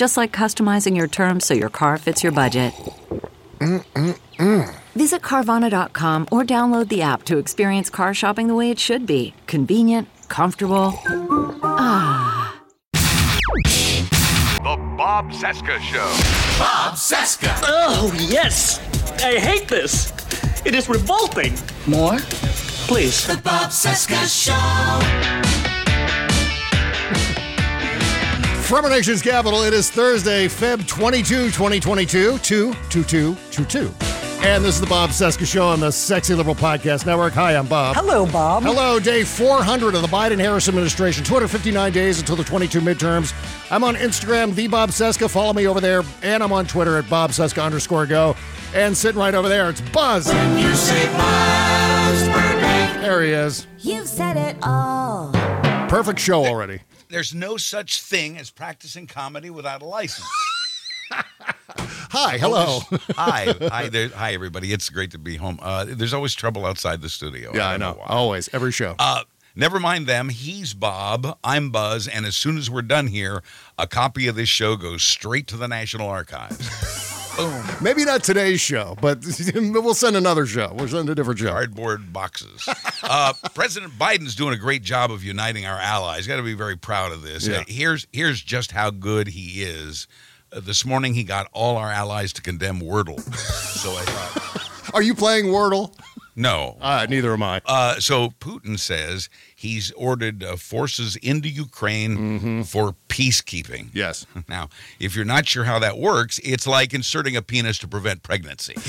Just like customizing your terms so your car fits your budget. Mm-mm-mm. Visit Carvana.com or download the app to experience car shopping the way it should be convenient, comfortable. Ah. The Bob Cesca Show. Bob Cesca. Oh, yes. I hate this. It is revolting. More? Please. The Bob Cesca Show. From our nation's capital, it is Thursday, Feb 22, 2022, 22222. And this is the Bob Cesca Show on the Sexy Liberal Podcast Network. Hi, I'm Bob. Hello, Bob. Hello, day 400 of the Biden Harris administration, 259 days until the 22 midterms. I'm on Instagram, the Bob Cesca. Follow me over there. And I'm on Twitter at Bob Cesca underscore go. And sitting right over there, it's Buzz. When you say Buzz There he is. You've said it all. Perfect show already. There's no such thing as practicing comedy without a license. Hi, hello. hi, hi, there, hi, everybody. It's great to be home. Uh, there's always trouble outside the studio. Yeah, I don't know. Always, every show. Uh, never mind them. He's Bob. I'm Buzz. And as soon as we're done here, a copy of this show goes straight to the National Archives. Boom. Maybe not today's show, but we'll send another show. We'll send a different show. Cardboard boxes. Uh, President Biden's doing a great job of uniting our allies. Got to be very proud of this. Yeah. Here's here's just how good he is. Uh, this morning he got all our allies to condemn Wordle. so I thought, Are you playing Wordle? no. Uh, neither am I. Uh, so Putin says he's ordered uh, forces into Ukraine for peacekeeping. Yes. Now, if you're not sure how that works, it's like inserting a penis to prevent pregnancy.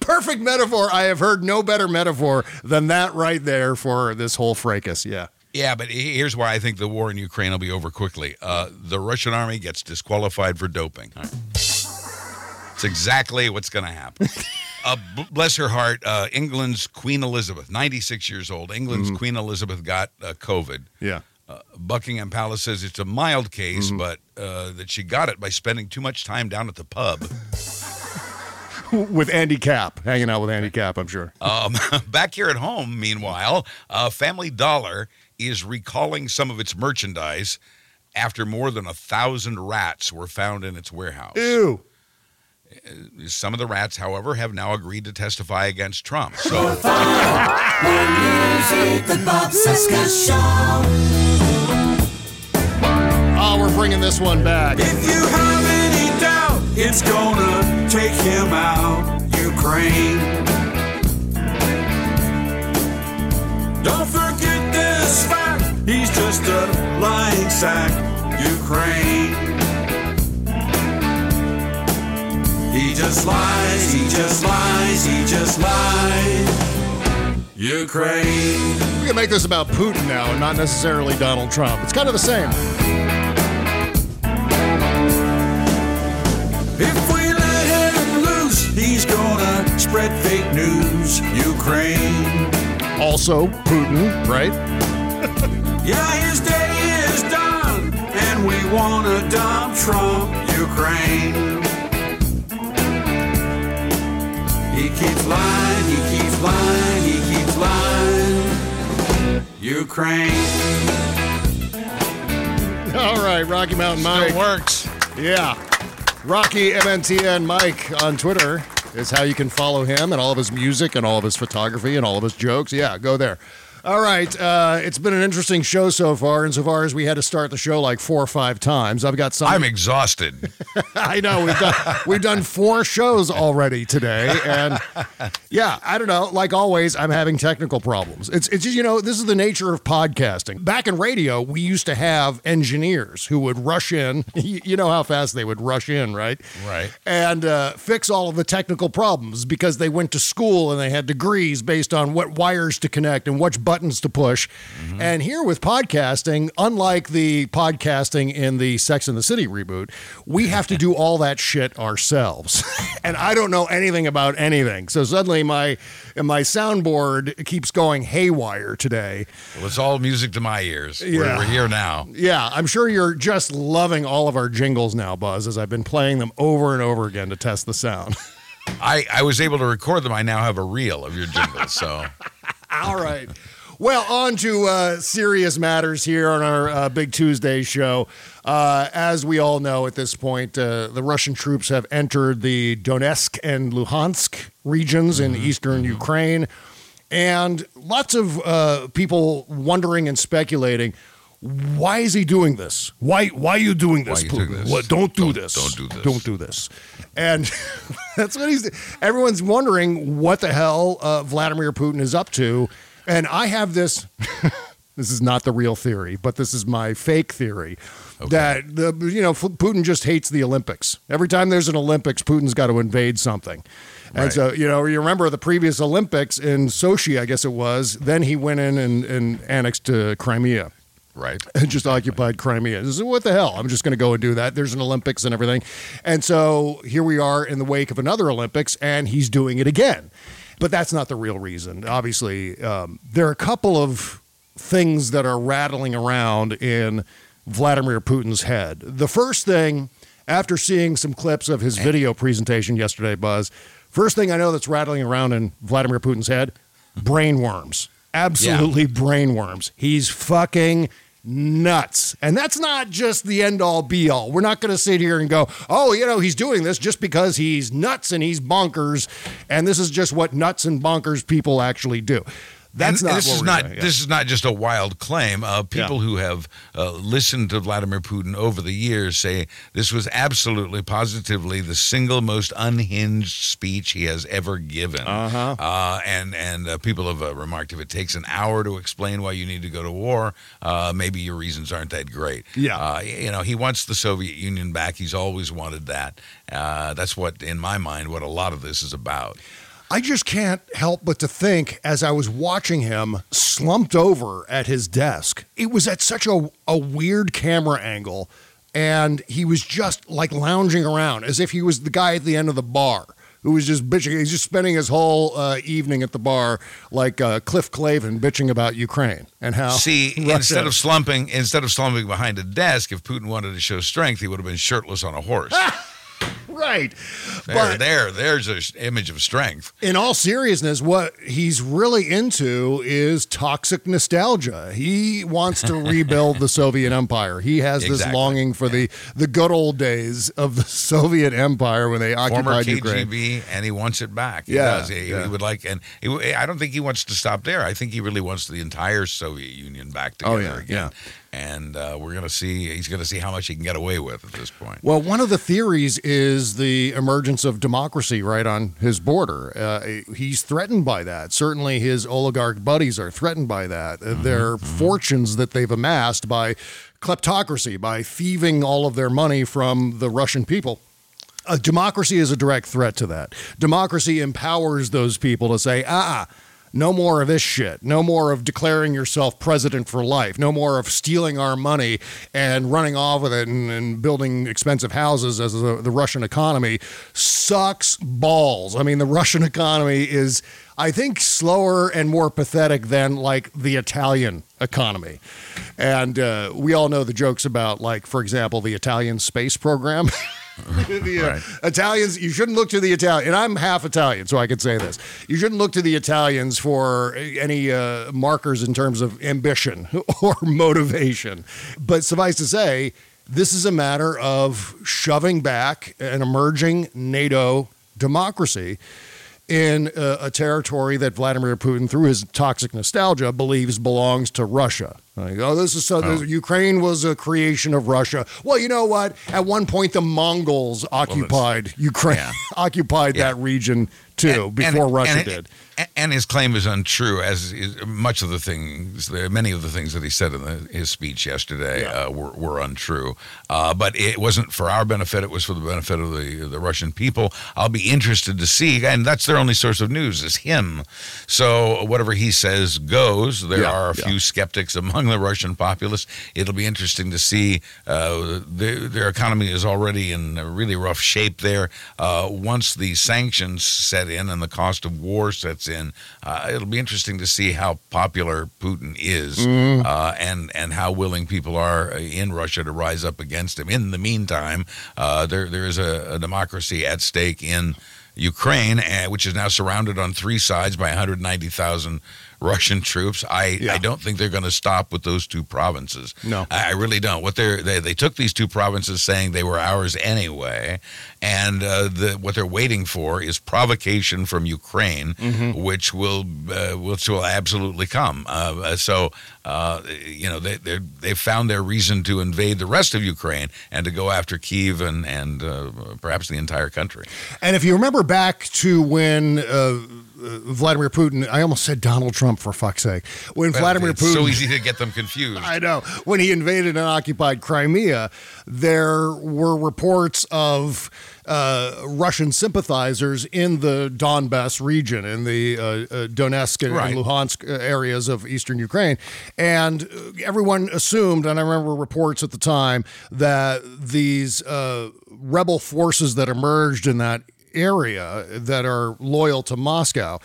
Perfect metaphor. I have heard no better metaphor than that right there for this whole fracas. Yeah. Yeah, but here's why I think the war in Ukraine will be over quickly. Uh, the Russian army gets disqualified for doping. All right. It's exactly what's going to happen. Uh, bless her heart, uh, England's Queen Elizabeth, 96 years old. England's Queen Elizabeth got uh, COVID. Yeah. Uh, Buckingham Palace says it's a mild case, but uh, that she got it by spending too much time down at the pub. With Andy Capp, hanging out with Andy Capp, I'm sure. Um, back here at home, meanwhile, uh, Family Dollar is recalling some of its merchandise after more than a thousand rats were found in its warehouse. Ew. Some of the rats, however, have now agreed to testify against Trump. So music, the Bob Cesca Show. Oh, we're bringing this one back. If you have any doubt, it's gonna take him out, Ukraine. Don't forget this fact, he's just a lying sack, Ukraine. He just lies, he just lies, he just lies. Ukraine. We can make this about Putin now and not necessarily Donald Trump. It's kind of the same. If we let him loose, he's gonna spread fake news. Ukraine. Also, Putin, right? Yeah, his day is done, and we wanna dump Trump. Ukraine. He keeps lying, he keeps lying, he keeps lying. Ukraine. All right, Rocky Mountain Mike. it works. Yeah. Rocky MNTN Mike on Twitter is how you can follow him and all of his music and all of his photography and all of his jokes. Yeah, go there. All right. Uh, it's been an interesting show so far, insofar as we had to start the show like four or five times. I've got some. I'm exhausted. I know we've done we've done four shows already today, and yeah, I don't know. Like always, I'm having technical problems. It's it's just you know this is the nature of podcasting. Back in radio, we used to have engineers who would rush in. You know how fast they would rush in, right? Right. And uh, fix all of the technical problems because they went to school and they had degrees based on what wires to connect and which buttons to push. And here with podcasting, unlike the podcasting in the Sex and the City reboot, we have to do all that shit ourselves. and I don't know anything about anything. So suddenly my my soundboard keeps going haywire today. Well, it's all music to my ears. We're, Yeah. we're here now. Yeah, I'm sure you're just loving all of our jingles now, Buzz, as I've been playing them over and over again to test the sound. I, I was able to record them. I now have a reel of your jingles. So All right. Well, on to uh, serious matters here on our uh, Big Tuesday show. Uh, as we all know at this point, uh, the Russian troops have entered the Donetsk and Luhansk regions in eastern Ukraine. And lots of uh, people wondering and speculating why is he doing this? Why, why are you doing this, you doing Putin? this? What, don't do Don't- this. don't do this. Don't do this. And that's what he's. Everyone's wondering what the hell uh, Vladimir Putin is up to. And I have this. this is not the real theory, but this is my fake theory. That the you know Putin just hates the Olympics. Every time there's an Olympics, Putin's got to invade something. And Right. so you know you remember the previous Olympics in Sochi, I guess it was. Then he went in and, and annexed uh, Crimea right. and just occupied Crimea. This is, what the hell? I'm just going to go and do that. There's an Olympics and everything. And so here we are in the wake of another Olympics, and he's doing it again. But that's not the real reason. Obviously, um, there are a couple of things that are rattling around in Vladimir Putin's head. The first thing, after seeing some clips of his video presentation yesterday, Buzz, first thing I know that's rattling around in Vladimir Putin's head brain worms. Absolutely brain worms. He's fucking nuts. And that's not just the end all be all. We're not going to sit here and go, oh, you know, he's doing this just because he's nuts and he's bonkers. And this is just what nuts and bonkers people actually do. That's And not this is not doing, yeah. this is not just a wild claim. Uh, people who have uh, listened to Vladimir Putin over the years say this was absolutely, positively the single most unhinged speech he has ever given. Uh-huh. and and uh, people have uh, remarked if it takes an hour to explain why you need to go to war, uh, maybe your reasons aren't that great. Yeah. Uh, you know, he wants the Soviet Union back. He's always wanted that. Uh, that's what, in my mind, what a lot of this is about. I just can't help but to think as I was watching him slumped over at his desk, it was at such a, a weird camera angle. And he was just like lounging around as if he was the guy at the end of the bar who was just bitching. He's just spending his whole uh, evening at the bar like uh, Cliff Clavin bitching about Ukraine and how. See, Russia- instead of slumping, instead of slumping behind a desk, if Putin wanted to show strength, he would have been shirtless on a horse. right. there, But- there, there's an image of strength. in all seriousness, what he's really into is toxic nostalgia. He wants to rebuild the Soviet Empire. He has this longing for the the good old days of the Soviet Empire when they Former occupied Ukraine. KGB, and he wants it back. He Yeah. He, he would like, and he, I don't think he wants to stop there. I think he really wants the entire Soviet Union back together Oh, together yeah, again. And uh, we're going to see. He's going to see how much he can get away with at this point. Well, one of the theories is the emergence of democracy right on his border. Uh, he's threatened by that. Certainly, his oligarch buddies are threatened by that. Uh, Their fortunes that they've amassed by kleptocracy, by thieving all of their money from the Russian people. Uh, democracy is a direct threat to that. Democracy empowers those people to say, ah, no more of this shit. No more of declaring yourself president for life. No more of stealing our money and running off with it and, and building expensive houses as the, the Russian economy sucks balls. I mean, the Russian economy is, I think, slower and more pathetic than like the Italian economy. And uh, we all know the jokes about, like, for example, the Italian space program. the uh, Right. Italians, you shouldn't look to the Italian. And I'm half Italian, so I could say this. You shouldn't look to the Italians for any uh, markers in terms of ambition or motivation. But suffice to say, this is a matter of shoving back an emerging NATO democracy. In a, a territory that Vladimir Putin, through his toxic nostalgia, believes belongs to Russia. Like, oh, this is so. This, Ukraine was a creation of Russia. Well, you know what? At one point, the Mongols occupied Ukraine, yeah. occupied Yeah. that region too before Russia and- did. And his claim is untrue, as is much of the things, many of the things that he said in the, his speech yesterday uh, were, were untrue. Uh, but it wasn't for our benefit; it was for the benefit of the the Russian people. I'll be interested to see, and that's their only source of news is him. So whatever he says goes. There Yeah, are a yeah. few skeptics among the Russian populace. It'll be interesting to see. Uh, their, their economy is already in a really rough shape there. Uh, once the sanctions set in and the cost of war sets in, uh, it'll be interesting to see how popular Putin is Mm-hmm. uh, and and how willing people are in Russia to rise up against him. In the meantime, uh, there there is a, a democracy at stake in. Ukraine, uh, which is now surrounded on three sides by 190,000 Russian troops. I, Yeah. I don't think they're going to stop with those two provinces. No. I, I really don't. What they're, they they took these two provinces, saying they were ours anyway, and uh, the what they're waiting for is provocation from Ukraine, Mm-hmm. which will uh, which will absolutely come. Uh, so uh, you know they they they've found their reason to invade the rest of Ukraine and to go after Kiev and and uh, perhaps the entire country. And if you remember back to when uh, uh, Vladimir Putin, I almost said Donald Trump for fuck's sake, when Vladimir it's Putin. so easy to get them confused. I know. When he invaded and occupied Crimea, there were reports of uh, Russian sympathizers in the Donbass region, in the uh, uh, Donetsk and, Right. and Luhansk uh, areas of eastern Ukraine. And uh, everyone assumed, and I remember reports at the time, that these uh, rebel forces that emerged in that area that are loyal to Moscow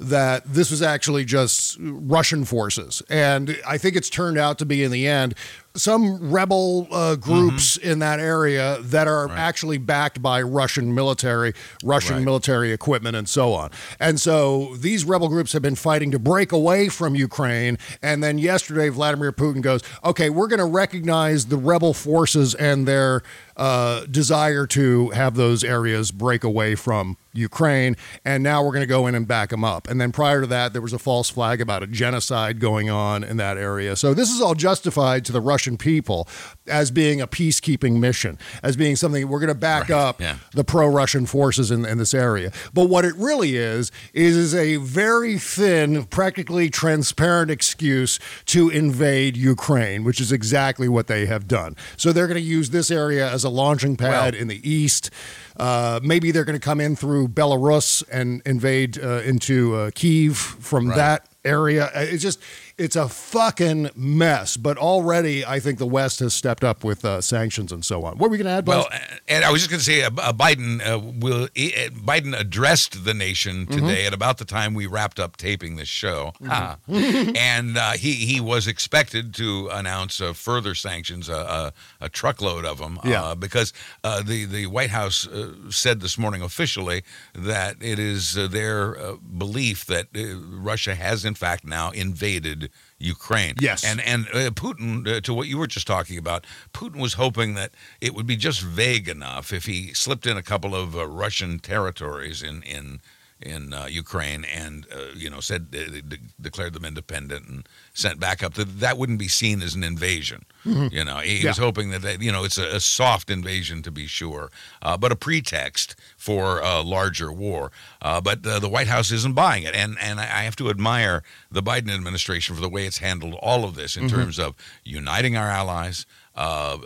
that this was actually just Russian forces. And I think it's turned out to be, in the end, some rebel uh, groups in that area that are actually backed by Russian military, Russian Right. military equipment, and so on. And so these rebel groups have been fighting to break away from Ukraine. And then yesterday, Vladimir Putin goes, okay, we're going to recognize the rebel forces and their uh, desire to have those areas break away from Ukraine. And now we're going to go in and back them up. And then prior to that, there was a false flag about a genocide going on in that area. So this is all justified to the Russian people as being a peacekeeping mission, as being something we're going to back up yeah. the pro-Russian forces in, in this area. But what it really is is is a very thin, practically transparent excuse to invade Ukraine, which is exactly what they have done. So they're going to use this area as a launching pad in the east. Uh, maybe they're going to come in through Belarus and invade uh, into uh, Kiev from that area. Uh, It's just, it's a fucking mess. But already, I think the West has stepped up with uh, sanctions and so on. What were we going to add? Buzz? Well, and I was just going to say, uh, uh, Biden uh, will. uh, Biden addressed the nation Mm-hmm. today at about the time we wrapped up taping this show, Ah. and uh, he he was expected to announce uh, further sanctions, uh, a, a truckload of them, Yeah. because uh, the the White House uh, said this morning officially that it is uh, their uh, belief that uh, Russia has in fact now invaded. Ukraine. Yes. And and uh, Putin, uh, to what you were just talking about, Putin was hoping that it would be just vague enough if he slipped in a couple of uh, Russian territories in in in uh, Ukraine and uh, you know said uh, de- declared them independent and sent back up. That that wouldn't be seen as an invasion. You know, he was hoping that, that you know it's a, a soft invasion to be sure, uh, but a pretext for a larger war. Uh, but uh, the White House isn't buying it, and and I I have to admire the Biden administration for the way it's handled all of this in terms of uniting our allies. Uh,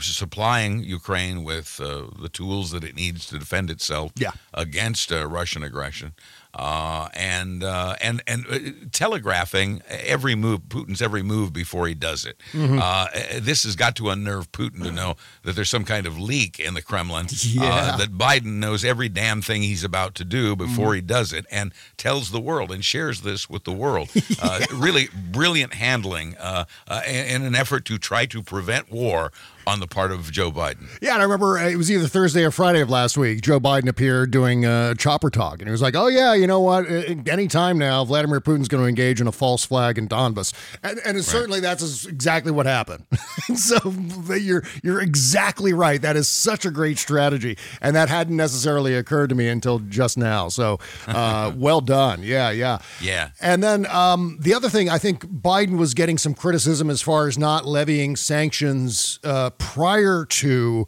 supplying Ukraine with uh, the tools that it needs to defend itself Yeah. against uh, Russian aggression, uh, and uh, and and uh, telegraphing every move, Putin's every move before he does it. Mm-hmm. Uh, this has got to unnerve Putin to know that there's some kind of leak in the Kremlin. Yeah. Uh, that Biden knows every damn thing he's about to do before Mm-hmm. he does it, and tells the world and shares this with the world. Uh, really brilliant handling uh, uh, in, in an effort to try to prevent war on the part of Joe Biden. Yeah, and I remember uh, it was either Thursday or Friday of last week. Joe Biden appeared doing uh, chopper talk, and he was like, "Oh yeah, you know what? Any time now, Vladimir Putin's going to engage in a false flag in Donbas," and, and certainly that's exactly what happened. so you're you're exactly right. That is such a great strategy, and that hadn't necessarily occurred to me until just now. So, uh, well done. Yeah, yeah, Yeah. and then um, the other thing, I think Biden was getting some criticism as far as not levying sanctions uh, prior to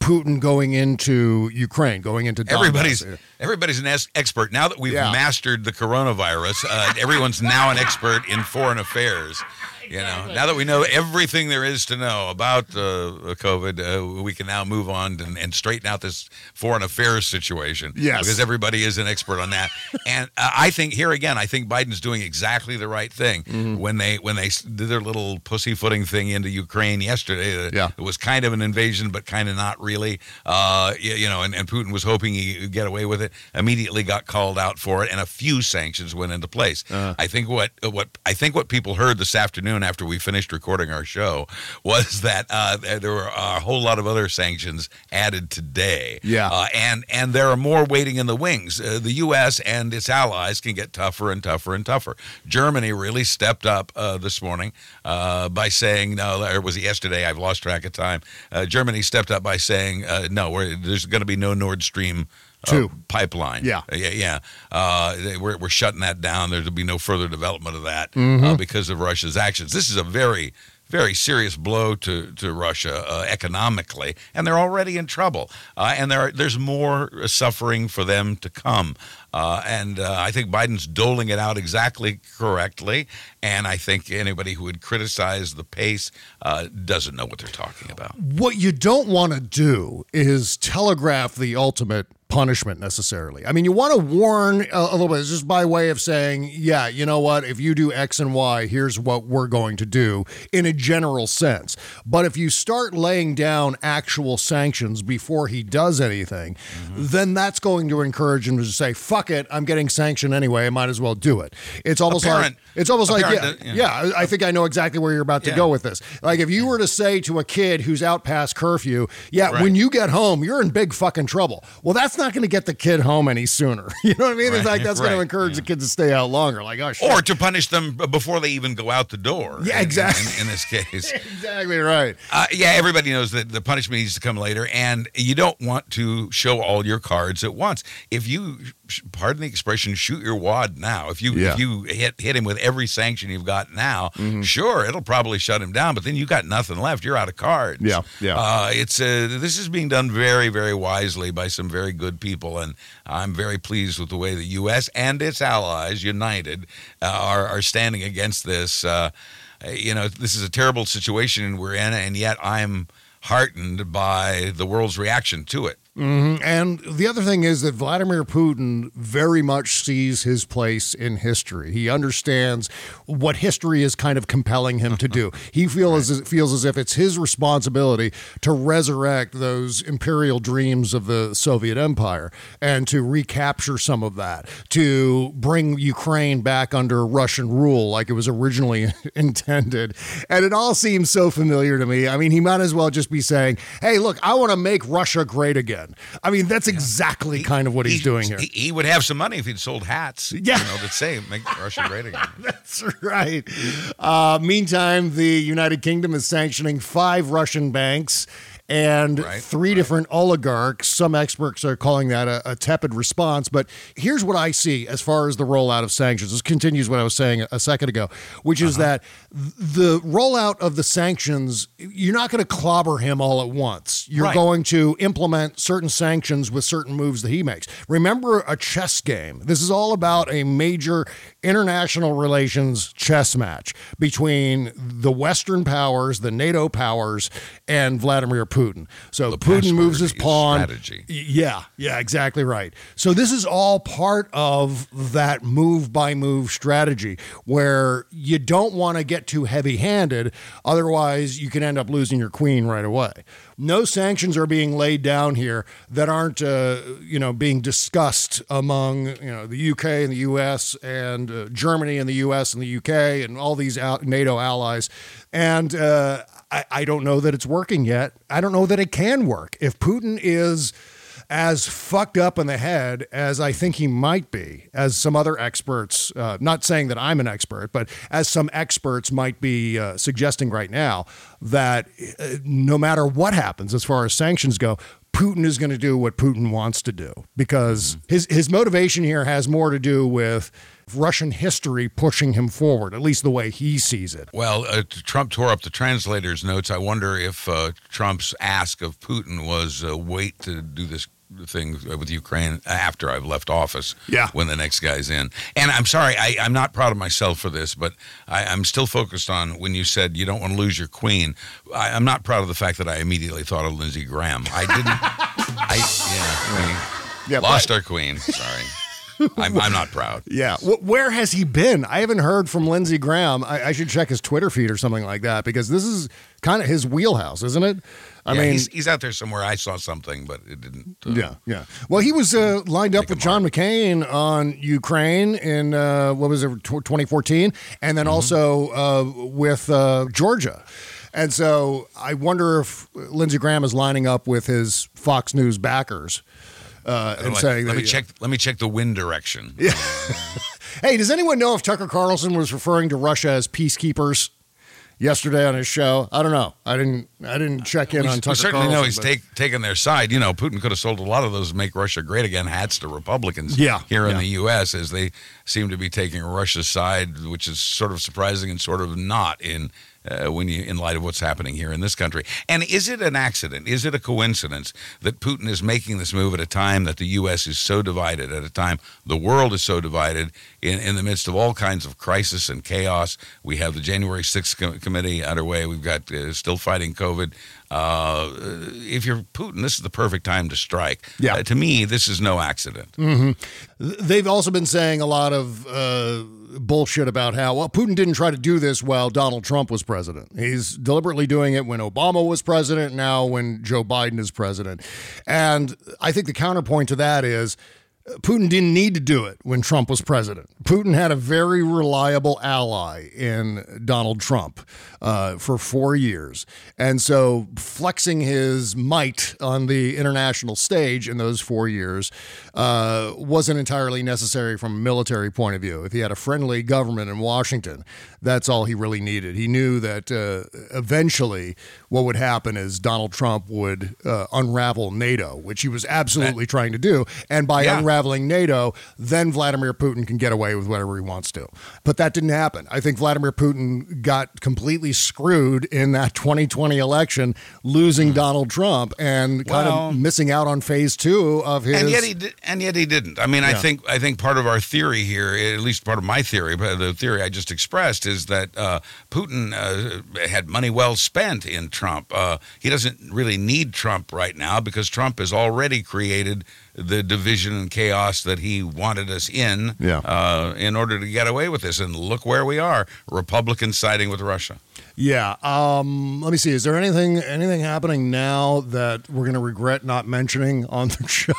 Putin going into Ukraine, going into Donbass. Everybody's everybody's an es- expert now that we've Yeah. mastered the coronavirus. Uh, everyone's now an expert in foreign affairs. You know, now that we know everything there is to know about uh, COVID, uh, we can now move on and, and straighten out this foreign affairs situation. Yes. because everybody is an expert on that. and uh, I think here again, I think Biden's doing exactly the right thing Mm-hmm. when they when they did their little pussyfooting thing into Ukraine yesterday. uh, Yeah. it was kind of an invasion, but kind of not really. Uh, you, you know, and, and Putin was hoping he'd get away with it. Immediately got called out for it, and a few sanctions went into place. Uh-huh. I think what what I think what people heard this afternoon after we finished recording our show was that uh, there there were a whole lot of other sanctions added today. Yeah. uh, and and there are more waiting in the wings. Uh, the U.S. and its allies can get tougher and tougher and tougher. Germany really stepped up uh, this morning uh, by saying no. Or was it yesterday? I've lost track of time. Uh, Germany stepped up by saying uh, no. We're, there's going to be no Nord Stream. Uh, Two. pipeline. Yeah. Uh, yeah, yeah. Uh, they- we're, we're shutting that down. There'll be no further development of that Mm-hmm. uh, because of Russia's actions. This is a very, very serious blow to to Russia uh, economically, and they're already in trouble. Uh, and there are, there's more suffering for them to come. Uh, and uh, I think Biden's doling it out exactly correctly. And I think anybody who would criticize the pace uh, doesn't know what they're talking about. What you don't want to do is telegraph the ultimate punishment necessarily. I mean, you want to warn a, a little bit just by way of saying, yeah, you know what, if you do X and Y, here's what we're going to do in a general sense. But if you start laying down actual sanctions before he does anything, mm-hmm. then that's going to encourage him to say, fuck it, I'm getting sanctioned anyway, I might as well do it. It's almost Apparent- like it's almost like yeah, apparent that- yeah, yeah. I I think I know exactly where you're about to Yeah. go with this. Like if you were to say to a kid who's out past curfew, yeah, Right. when you get home, you're in big fucking trouble. Well, that's not going to get the kid home any sooner. You know what I mean? It's like that's going to right, encourage the kid to stay out longer. Like, oh shit. Or to punish them before they even go out the door. Yeah, in- exactly. In, in this case. exactly right. Uh, yeah, everybody knows that the punishment needs to come later, and you don't want to show all your cards at once. If you, pardon the expression, shoot your wad now. If you Yeah. if you hit hit him with every sanction you've got now, sure, it'll probably shut him down. But then you got nothing left. You're out of cards. Yeah, yeah. Uh, it's uh, this is being done very very wisely by some very good people, and I'm very pleased with the way the U.S. and its allies, united, uh, are are standing against this. Uh, you know, this is a terrible situation we're in, and yet I'm heartened by the world's reaction to it. Mm-hmm. And the other thing is that Vladimir Putin very much sees his place in history. He understands what history is kind of compelling him to do. He feels as, feels as if it's his responsibility to resurrect those imperial dreams of the Soviet Empire and to recapture some of that, to bring Ukraine back under Russian rule like it was originally intended. And it all seems so familiar to me. I mean, he might as well just be saying, "Hey, look, I want to make Russia great again." I mean, that's exactly kind of what he's doing here. He, he would have some money if he'd sold hats. Yeah. You know, that say make Russia great again. That's right. Uh, meantime, the United Kingdom is sanctioning five Russian banks and Right, three different oligarchs. Some experts are calling that a, a tepid response. But here's what I see as far as the rollout of sanctions. This continues what I was saying a second ago, which is uh-huh. that the rollout of the sanctions, you're not going to clobber him all at once. You're Right. going to implement certain sanctions with certain moves that he makes. Remember a chess game. This is all about a major international relations chess match between the Western powers, the NATO powers, and Vladimir Putin. So The Putin moves his pawn. strategy. Yeah, yeah, exactly right. So this is all part of that move by move strategy where you don't want to get too heavy handed. Otherwise, you can end up losing your queen right away. No sanctions are being laid down here that aren't, uh, you know, being discussed among, you know, the UK and the US and uh, Germany and the US and the UK and all these NATO allies. And uh, I, I don't know that it's working yet. I don't know that it can work. If Putin is as fucked up in the head as I think he might be, as some other experts, uh, not saying that I'm an expert, but as some experts might be uh, suggesting right now, that uh, no matter what happens as far as sanctions go, Putin is going to do what Putin wants to do because his his motivation here has more to do with Russian history pushing him forward, at least the way he sees it. Well, uh, Trump tore up the translator's notes. I wonder if uh, Trump's ask of Putin was uh, wait to do this thing with Ukraine after I've left office. Yeah. When the next guy's in. And I'm sorry, I, I'm not proud of myself for this, but I, I'm still focused on when you said you don't want to lose your queen. I, I'm not proud of the fact that I immediately thought of Lindsey Graham. I didn't. I yeah. Yeah, lost but- our queen. Sorry. I'm, I'm not proud. Yeah. Wh- Where has he been? I haven't heard from Lindsey Graham. I, I should check his Twitter feed or something like that because this is kind of his wheelhouse, isn't it? I Yeah, mean, he's, he's out there somewhere. I saw something, but it didn't. uh, yeah, yeah. Well, he was uh, lined up with John McCain on Ukraine in uh, what was it, 2014, and then Mm-hmm. also uh, with uh, Georgia. And so I wonder if Lindsey Graham is lining up with his Fox News backers uh, and Let- saying, let that, me check. Let me check the wind direction. Yeah. Hey, does anyone know if Tucker Carlson was referring to Russia as peacekeepers yesterday on his show? I don't know. I didn't. I didn't check in we, on Tucker we certainly Carlson. know he's take, taking their side. You know, Putin could have sold a lot of those "Make Russia Great Again" hats to Republicans Yeah, here in the U.S. as they seem to be taking Russia's side, which is sort of surprising and sort of not in uh, when you in light of what's happening here in this country. And is it an accident? Is it a coincidence that Putin is making this move at a time that the U.S. is so divided, at a time the world is so divided, in, in the midst of all kinds of crisis and chaos? We have the January 6th com- committee underway. We've got uh, still fighting COVID. Uh, if you're Putin, this is the perfect time to strike. Yeah. Uh, to me, this is no accident. hmm They've also been saying a lot of uh, bullshit about how well Putin didn't try to do this while Donald Trump was president. He's deliberately doing it when Obama was president. Now when Joe Biden is president, and I think the counterpoint to that is. Putin didn't need to do it when Trump was president. Putin had a very reliable ally in Donald Trump uh, for four years. And so flexing his might on the international stage in those four years uh, wasn't entirely necessary from a military point of view. If he had a friendly government in Washington, that's all he really needed. He knew that uh, eventually what would happen is Donald Trump would uh, unravel NATO, which he was absolutely trying to do. And by Yeah. unraveling NATO, then Vladimir Putin can get away with whatever he wants to. But that didn't happen. I think Vladimir Putin got completely screwed in that 2020 election, losing Donald Trump and kind. Well- of missing out on phase two of his. and yet he did, and yet he didn't. I mean, I think I think part of our theory here, at least part of my theory, but the theory I just expressed is that uh, Putin uh, had money well spent in Trump. Uh, he doesn't really need Trump right now because Trump has already created the division and chaos that he wanted us in Yeah. uh, in order to get away with this. And look where we are: Republicans siding with Russia. Yeah. Um, let me see. Is there anything anything happening now that we're going to regret not mentioning on the show?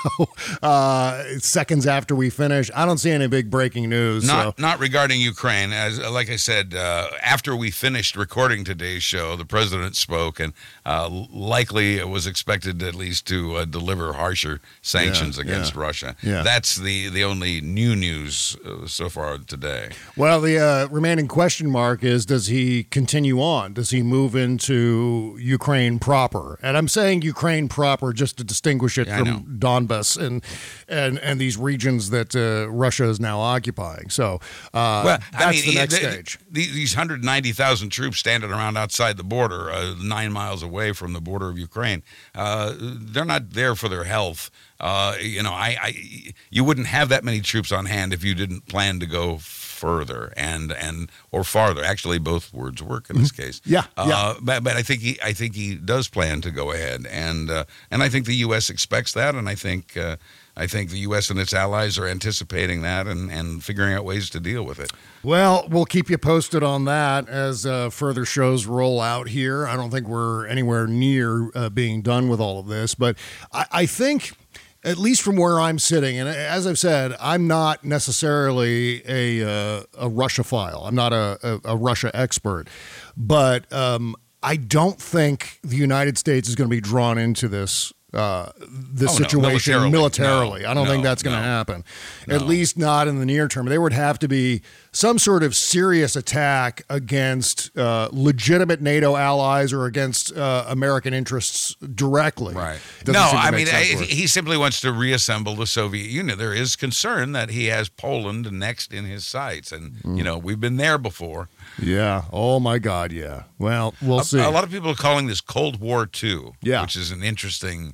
Uh, seconds after we finish, I don't see any big breaking news. Not so. not regarding Ukraine. As like I said, uh, after we finished recording today's show, the president spoke and uh, likely was expected at least to uh, deliver harsher sanctions Yeah, against yeah. Russia. Yeah. That's the the only new news uh, so far today. Well, the uh, remaining question mark is: Does he continue on? Does he move into Ukraine proper? And I'm saying Ukraine proper just to distinguish it Yeah, from Donbas and and and these regions that uh, Russia is now occupying. So uh, well, that's I mean, the next stage. the- These 190,000 troops standing around outside the border, uh, nine miles away from the border of Ukraine, uh, they're not there for their health. Uh, you know, I, I, you wouldn't have that many troops on hand if you didn't plan to go further and and or farther. Actually, both words work in this case. Yeah, Uh, yeah. But, but I think he I think he does plan to go ahead, and uh, and I think the U.S. expects that, and I think. Uh, I think the U.S. and its allies are anticipating that and, and figuring out ways to deal with it. Well, we'll keep you posted on that as uh, further shows roll out here. I don't think we're anywhere near uh, being done with all of this, but I, I think. At least from where I'm sitting, and as I've said, I'm not necessarily a uh, a Russia file. I'm not a, a, a Russia expert, but um, I don't think the United States is going to be drawn into this uh, this Oh, no, situation militarily. militarily. No, I don't think that's going to no. happen. At least not in the near term. There would have to be some sort of serious attack against uh, legitimate NATO allies or against uh, American interests directly. Right. Doesn't no, I mean, I, he simply wants to reassemble the Soviet Union. There is concern that he has Poland next in his sights. And, Mm. you know, we've been there before. Yeah. Oh my God. Yeah. Well, we'll a, see. a lot of people are calling this Cold War Two. Yeah. which is an interesting.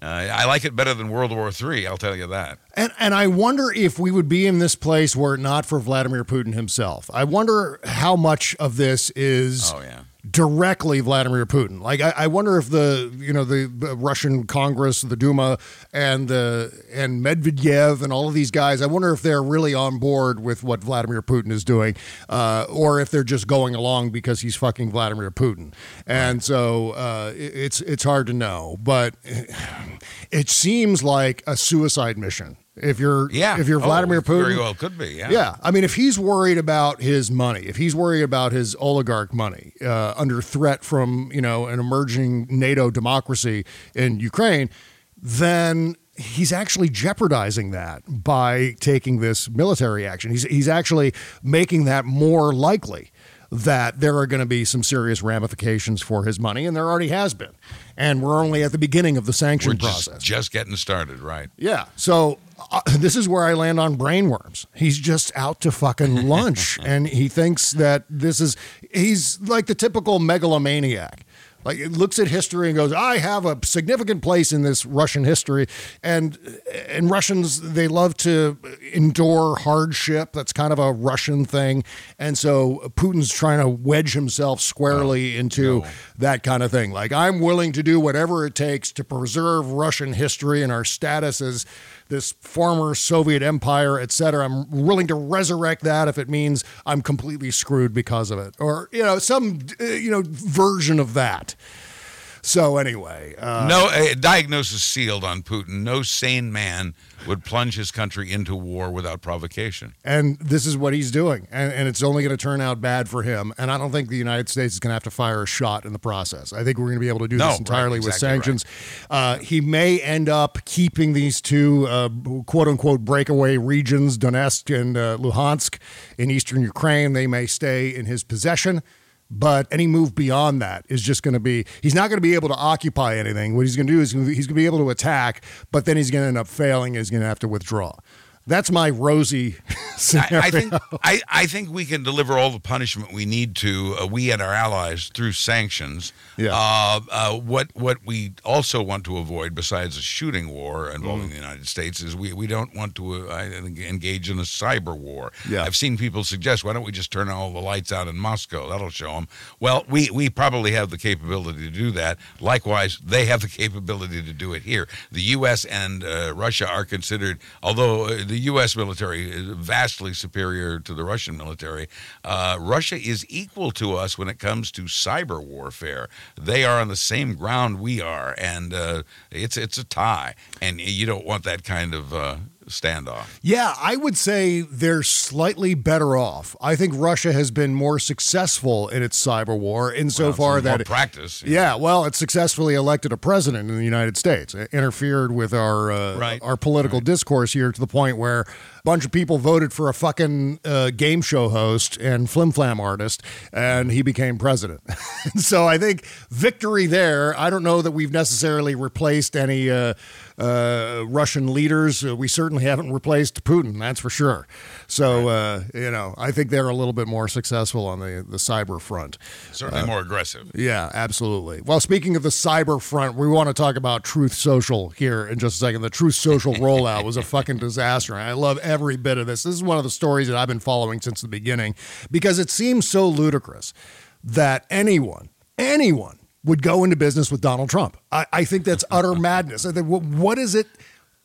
Uh, I like it better than World War Three. I'll tell you that. And and I wonder if we would be in this place were it not for Vladimir Putin himself. I wonder how much of this is Oh yeah. Directly Vladimir Putin. Like I, I wonder if the you know the, the Russian Congress, the Duma, and the and Medvedev and all of these guys. I wonder if they're really on board with what Vladimir Putin is doing, uh, or if they're just going along because he's fucking Vladimir Putin. And so uh, it- it's it's hard to know, but it seems like a suicide mission. If you're Yeah. if you're Oh, Vladimir Putin, Very well could be. Yeah. yeah, I mean, if he's worried about his money, if he's worried about his oligarch money uh, under threat from you know an emerging NATO democracy in Ukraine, then he's actually jeopardizing that by taking this military action. He's he's actually making that more likely that there are going to be some serious ramifications for his money, and there already has been. And we're only at the beginning of the sanction We're just, process. just getting started, right? Yeah. So uh, this is where I land on brainworms. He's just out to fucking lunch and he thinks that this is, he's like the typical megalomaniac. Like it looks at history and goes, I have a significant place in this Russian history. And and Russians, they love to endure hardship. That's kind of a Russian thing. And so Putin's trying to wedge himself squarely oh, into that kind of thing. Like I'm willing to do whatever it takes to preserve Russian history and our status as this former Soviet empire, et cetera. I'm willing to resurrect that if it means I'm completely screwed because of it, or you know, some uh, you know version of that. So anyway, uh, no uh, diagnosis sealed on Putin. No sane man would plunge his country into war without provocation. and this is what he's doing, and, and it's only going to turn out bad for him. And I don't think the United States is going to have to fire a shot in the process. I think we're going to be able to do No, this right, entirely with exactly right. sanctions. Uh, he may end up keeping these two uh, quote unquote breakaway regions, Donetsk and uh, Luhansk, in eastern Ukraine. They may stay in his possession. But any move beyond that is just going to be, he's not going to be able to occupy anything. What he's going to do is he's going to be able to attack, but then he's going to end up failing. He's going to have to withdraw. That's my rosy scenario. I, I think I, I think we can deliver all the punishment we need to, uh, we and our allies, through sanctions. Yeah. Uh, uh, what what we also want to avoid, besides a shooting war Mm. involving the United States, is we, we don't want to uh, I think, engage in a cyber war. Yeah. I've seen people suggest, why don't we just turn all the lights out in Moscow? That'll show them. Well, we we probably have the capability to do that. Likewise, they have the capability to do it here. The U.S. and uh, Russia are considered, although uh, the U.S. military is vastly superior to the Russian military, uh, Russia is equal to us when it comes to cyber warfare. They are on the same ground we are, and uh, it's it's a tie. And you don't want that kind of uh, standoff. Yeah, I would say they're slightly better off. I think Russia has been more successful in its cyber war insofar More that practice. Yeah, well, it successfully elected a president in the United States. It interfered with our uh, Right. our political discourse here to the point where bunch of people voted for a fucking uh, game show host and flim flam artist, and he became president. so I think victory there. I don't know that we've necessarily replaced any uh, uh, Russian leaders. We certainly haven't replaced Putin. That's for sure. So uh, you know, I think they're a little bit more successful on the the cyber front. Certainly more aggressive. Yeah, absolutely. Well, speaking of the cyber front, we want to talk about Truth Social here in just a second. The Truth Social rollout was a fucking disaster. I love every bit of this. This is one of the stories that I've been following since the beginning because it seems so ludicrous that anyone, anyone would go into business with Donald Trump. I, I think that's utter madness. I think, what- what is it?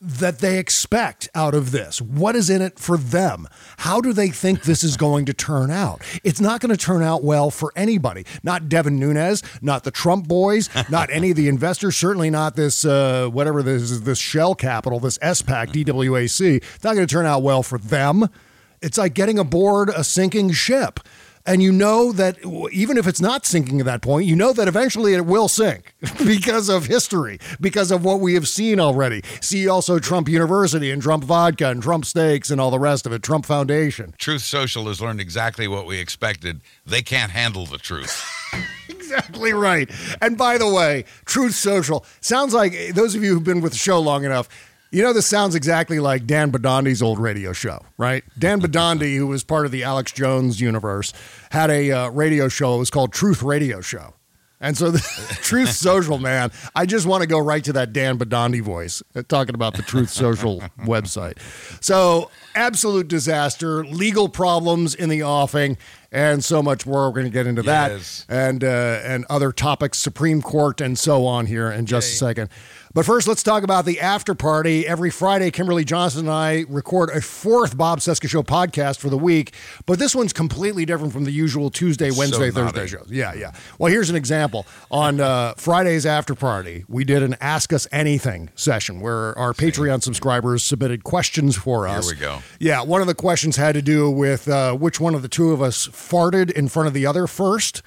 That they expect out of this? What is in it for them? How do they think this is going to turn out? It's not going to turn out well for anybody. Not Devin Nunes, not the Trump boys, not any of the investors, certainly not this, uh, whatever this is, this shell capital, this SPAC, DWAC. It's not going to turn out well for them. It's like getting aboard a sinking ship. And you know that even if it's not sinking at that point, you know that eventually it will sink because of history, because of what we have seen already. See also Trump University and Trump Vodka and Trump Steaks and all the rest of it, Trump Foundation. Truth Social has learned exactly what we expected. They can't handle the truth. exactly right. And by the way, Truth Social sounds like those of you who've been with the show long enough. You know, this sounds exactly like Dan Bidondi's old radio show, right? Dan Bidondi, who was part of the Alex Jones universe, had a uh, radio show. It was called Truth Radio Show. And so, the Truth Social, man, I just want to go right to that Dan Bidondi voice uh, talking about the Truth Social website. So, absolute disaster, legal problems in the offing, and so much more. We're going to get into Yes. that and uh, and other topics, Supreme Court, and so on here in just a second. But first, let's talk about the after party. Every Friday, Kimberly Johnson and I record a fourth Bob Cesca Show podcast for the week. But this one's completely different from the usual Tuesday, Wednesday, naughty. Thursday shows. Yeah, yeah. Well, here's an example. On uh, Friday's after party, we did an Ask Us Anything session where our Patreon subscribers submitted questions for us. Here we go. Yeah, one of the questions had to do with uh, which one of the two of us farted in front of the other first.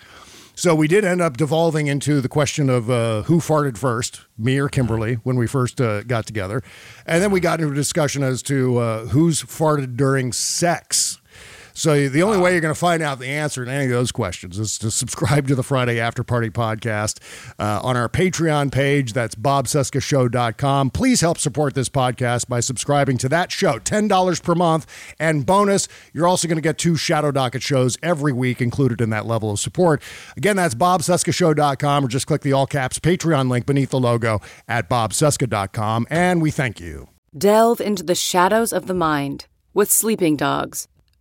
So we did end up devolving into the question of uh, who farted first, me or Kimberly, when we first uh, got together. And then we got into a discussion as to uh, who's farted during sex. So the only way you're going to find out the answer to any of those questions is to subscribe to the Friday After Party podcast uh, on our Patreon page. That's bobcescashow.com. Please help support this podcast by subscribing to that show, $10 per month. And bonus, you're also going to get two Shadow Docket shows every week included in that level of support. Again, that's bobcescashow.com or just click the all caps Patreon link beneath the logo at bobcesca.com. And we thank you. Delve into the shadows of the mind with Sleeping Dogs,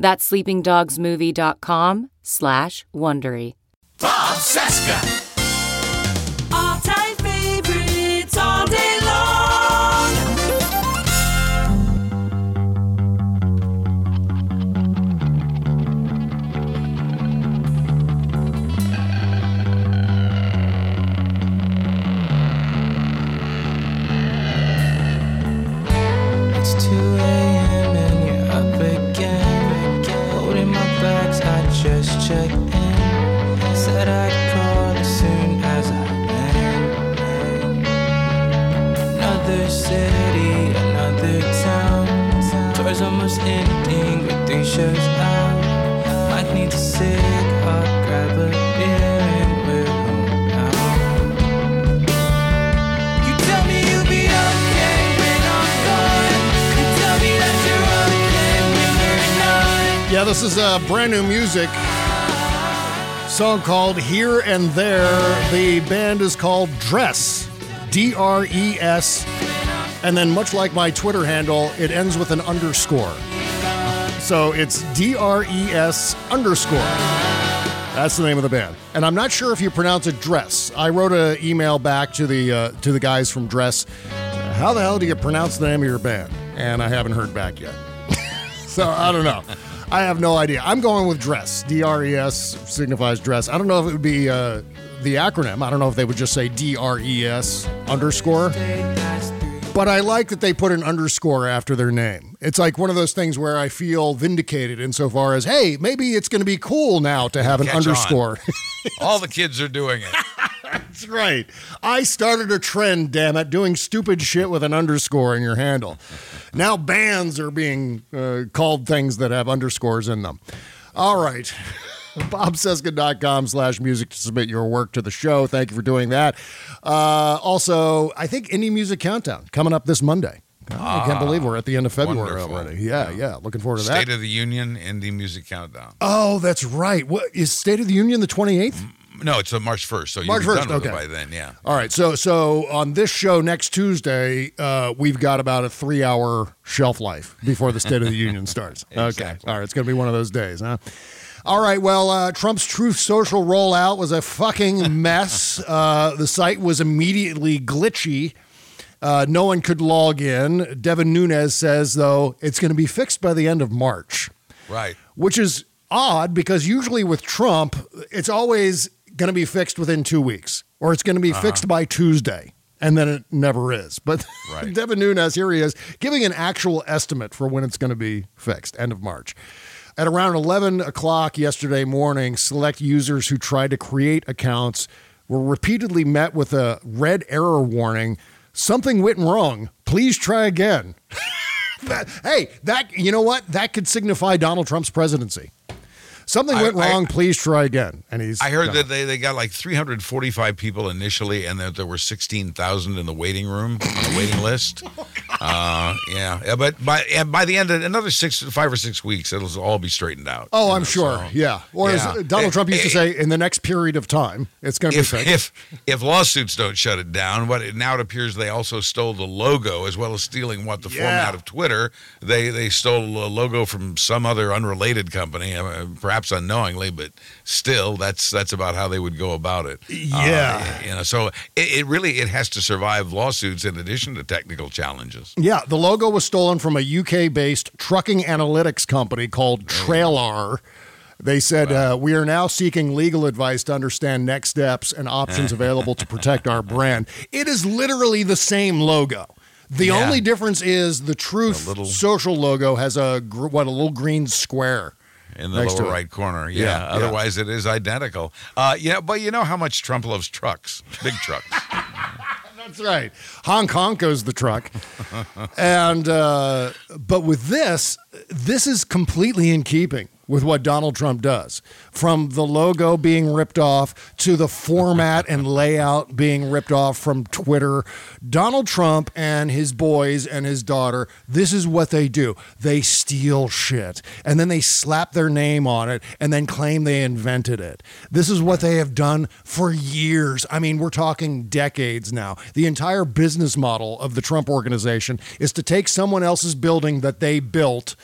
That's sleepingdogsmovie.com slash Wondery. Bob Cesca. Yeah, this is uh, brand new music. Song called Here and There. The band is called Dress. D R E S. And then, much like my Twitter handle, it ends with an underscore. So it's D R E S underscore. That's the name of the band. And I'm not sure if you pronounce it Dress. I wrote an email back to the uh, to the guys from Dress. How the hell do you pronounce the name of your band? And I haven't heard back yet. So I don't know. I have no idea. I'm going with dress. D R E S signifies dress. I don't know if it would be uh, the acronym. I don't know if they would just say D R E S underscore. But I like that they put an underscore after their name. It's like one of those things where I feel vindicated insofar as, hey, maybe it's going to be cool now to have an Catch underscore. All the kids are doing it. That's right. I started a trend, damn it, doing stupid shit with an underscore in your handle. Now bands are being uh, called things that have underscores in them. All right. BobCesca.com slash music to submit your work to the show. Thank you for doing that. Uh, also, I think Indie Music Countdown coming up this Monday. I can't believe we're at the end of February wonderful. already. Yeah, yeah. Looking forward to that. State of the Union Indie Music Countdown. Oh, that's right. What is State of the Union the 28th? No, it's on March 1st. So March 1st, done with okay. it by then. Yeah. All right, so so on this show next Tuesday, uh, we've got about a three-hour shelf life before the State of the Union starts. Okay, all right, it's going to be one of those days, huh? All right, well, uh, Trump's Truth Social rollout was a fucking mess. uh, the site was immediately glitchy. Uh, no one could log in. Devin Nunes says, though, it's going to be fixed by the end of March Right. which is odd because usually with Trump, it's always going to be fixed within two weeks or it's going to be uh-huh. fixed by Tuesday. And then it never is. But Right. Devin Nunes, here he is, giving an actual estimate for when it's going to be fixed, end of March. At around 11 o'clock yesterday morning, select users who tried to create accounts were repeatedly met with a red error warning. Something went wrong. Please try again. That- hey, that you know what? That could signify Donald Trump's presidency. Something went I- wrong. please try again. And he's. I heard done that they, they got like 345 people initially, and that there were 16,000 in the waiting room on the waiting list. Uh, yeah, yeah, but by by the end of another six, five or six weeks, it'll all be straightened out. Oh, I'm know, sure. so- yeah. Or Yeah. as Donald Eh, Trump used to eh, say, in the next period of time, it's going to be fixed. if if lawsuits don't shut it down, what it, now it appears they also stole the logo as well as stealing what the Yeah. format of Twitter. They they stole a logo from some other unrelated company, uh, perhaps unknowingly, but still, that's that's about how they would go about it. Yeah. Uh, you know, so it, it really it has to survive lawsuits in addition to technical challenges. Yeah, the logo was stolen from a UK based trucking analytics company called Trailar. They said, uh, We are now seeking legal advice to understand next steps and options available to protect our brand. It is literally the same logo. The Yeah. only difference is the Truth little- social logo has a gr- what a little green square. In the Next lower right corner, yeah. Yeah, yeah. Otherwise, it is identical. Uh, yeah, but you know how much Trump loves trucks, big trucks. That's right. Hong Kong goes the truck. and uh, but with this, this is completely in keeping with what Donald Trump does. From the logo being ripped off to the format and layout being ripped off from Twitter, Donald Trump and his boys and his daughter, this is what they do. They steal shit and then they slap their name on it and then claim they invented it. This is what they have done for years. I mean, we're talking decades now. The entire business model of the Trump organization is to take someone else's building that they built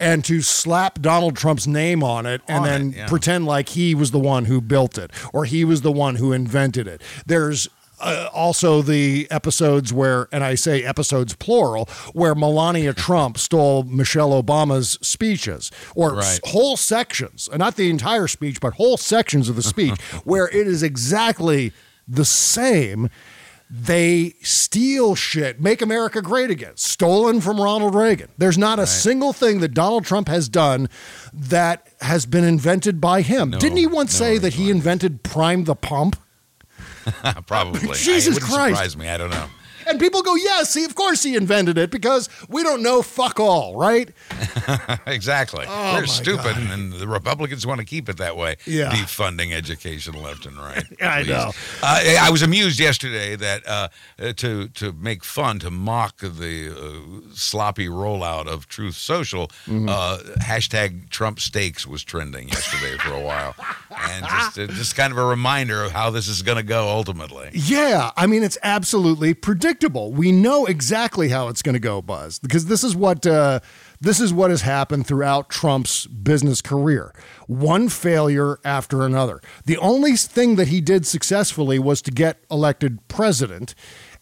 and to slap Donald Trump's name on it and On it, then yeah. pretend like he was the one who built it or he was the one who invented it. There's uh, also the episodes where, and I say episodes plural, where Melania Trump stole Michelle Obama's speeches or s- whole sections, uh, not the entire speech, but whole sections of the speech, where it is exactly the same. They steal shit, make America great again, stolen from Ronald Reagan. There's not a single thing that Donald Trump has done that has been invented by him. No, Didn't he once no, say that he invented Prime the Pump? Probably. Jesus it wouldn't Christ. surprise me. I don't know. And people go, yes, of course he invented it because we don't know fuck all, right? exactly. Oh, They're stupid, God. and the Republicans want to keep it that way. Yeah. Defunding education left and right. I Please. know. Uh, I was amused yesterday that uh, to to make fun, to mock the uh, sloppy rollout of Truth Social, Mm-hmm. uh, hashtag Trump Steaks was trending yesterday for a while, and just uh, just kind of a reminder of how this is going to go ultimately. Yeah, I mean it's absolutely predictable. We know exactly how it's going to go, Buzz, because this is what uh, this is what has happened throughout Trump's business career. One failure after another. The only thing that he did successfully was to get elected president.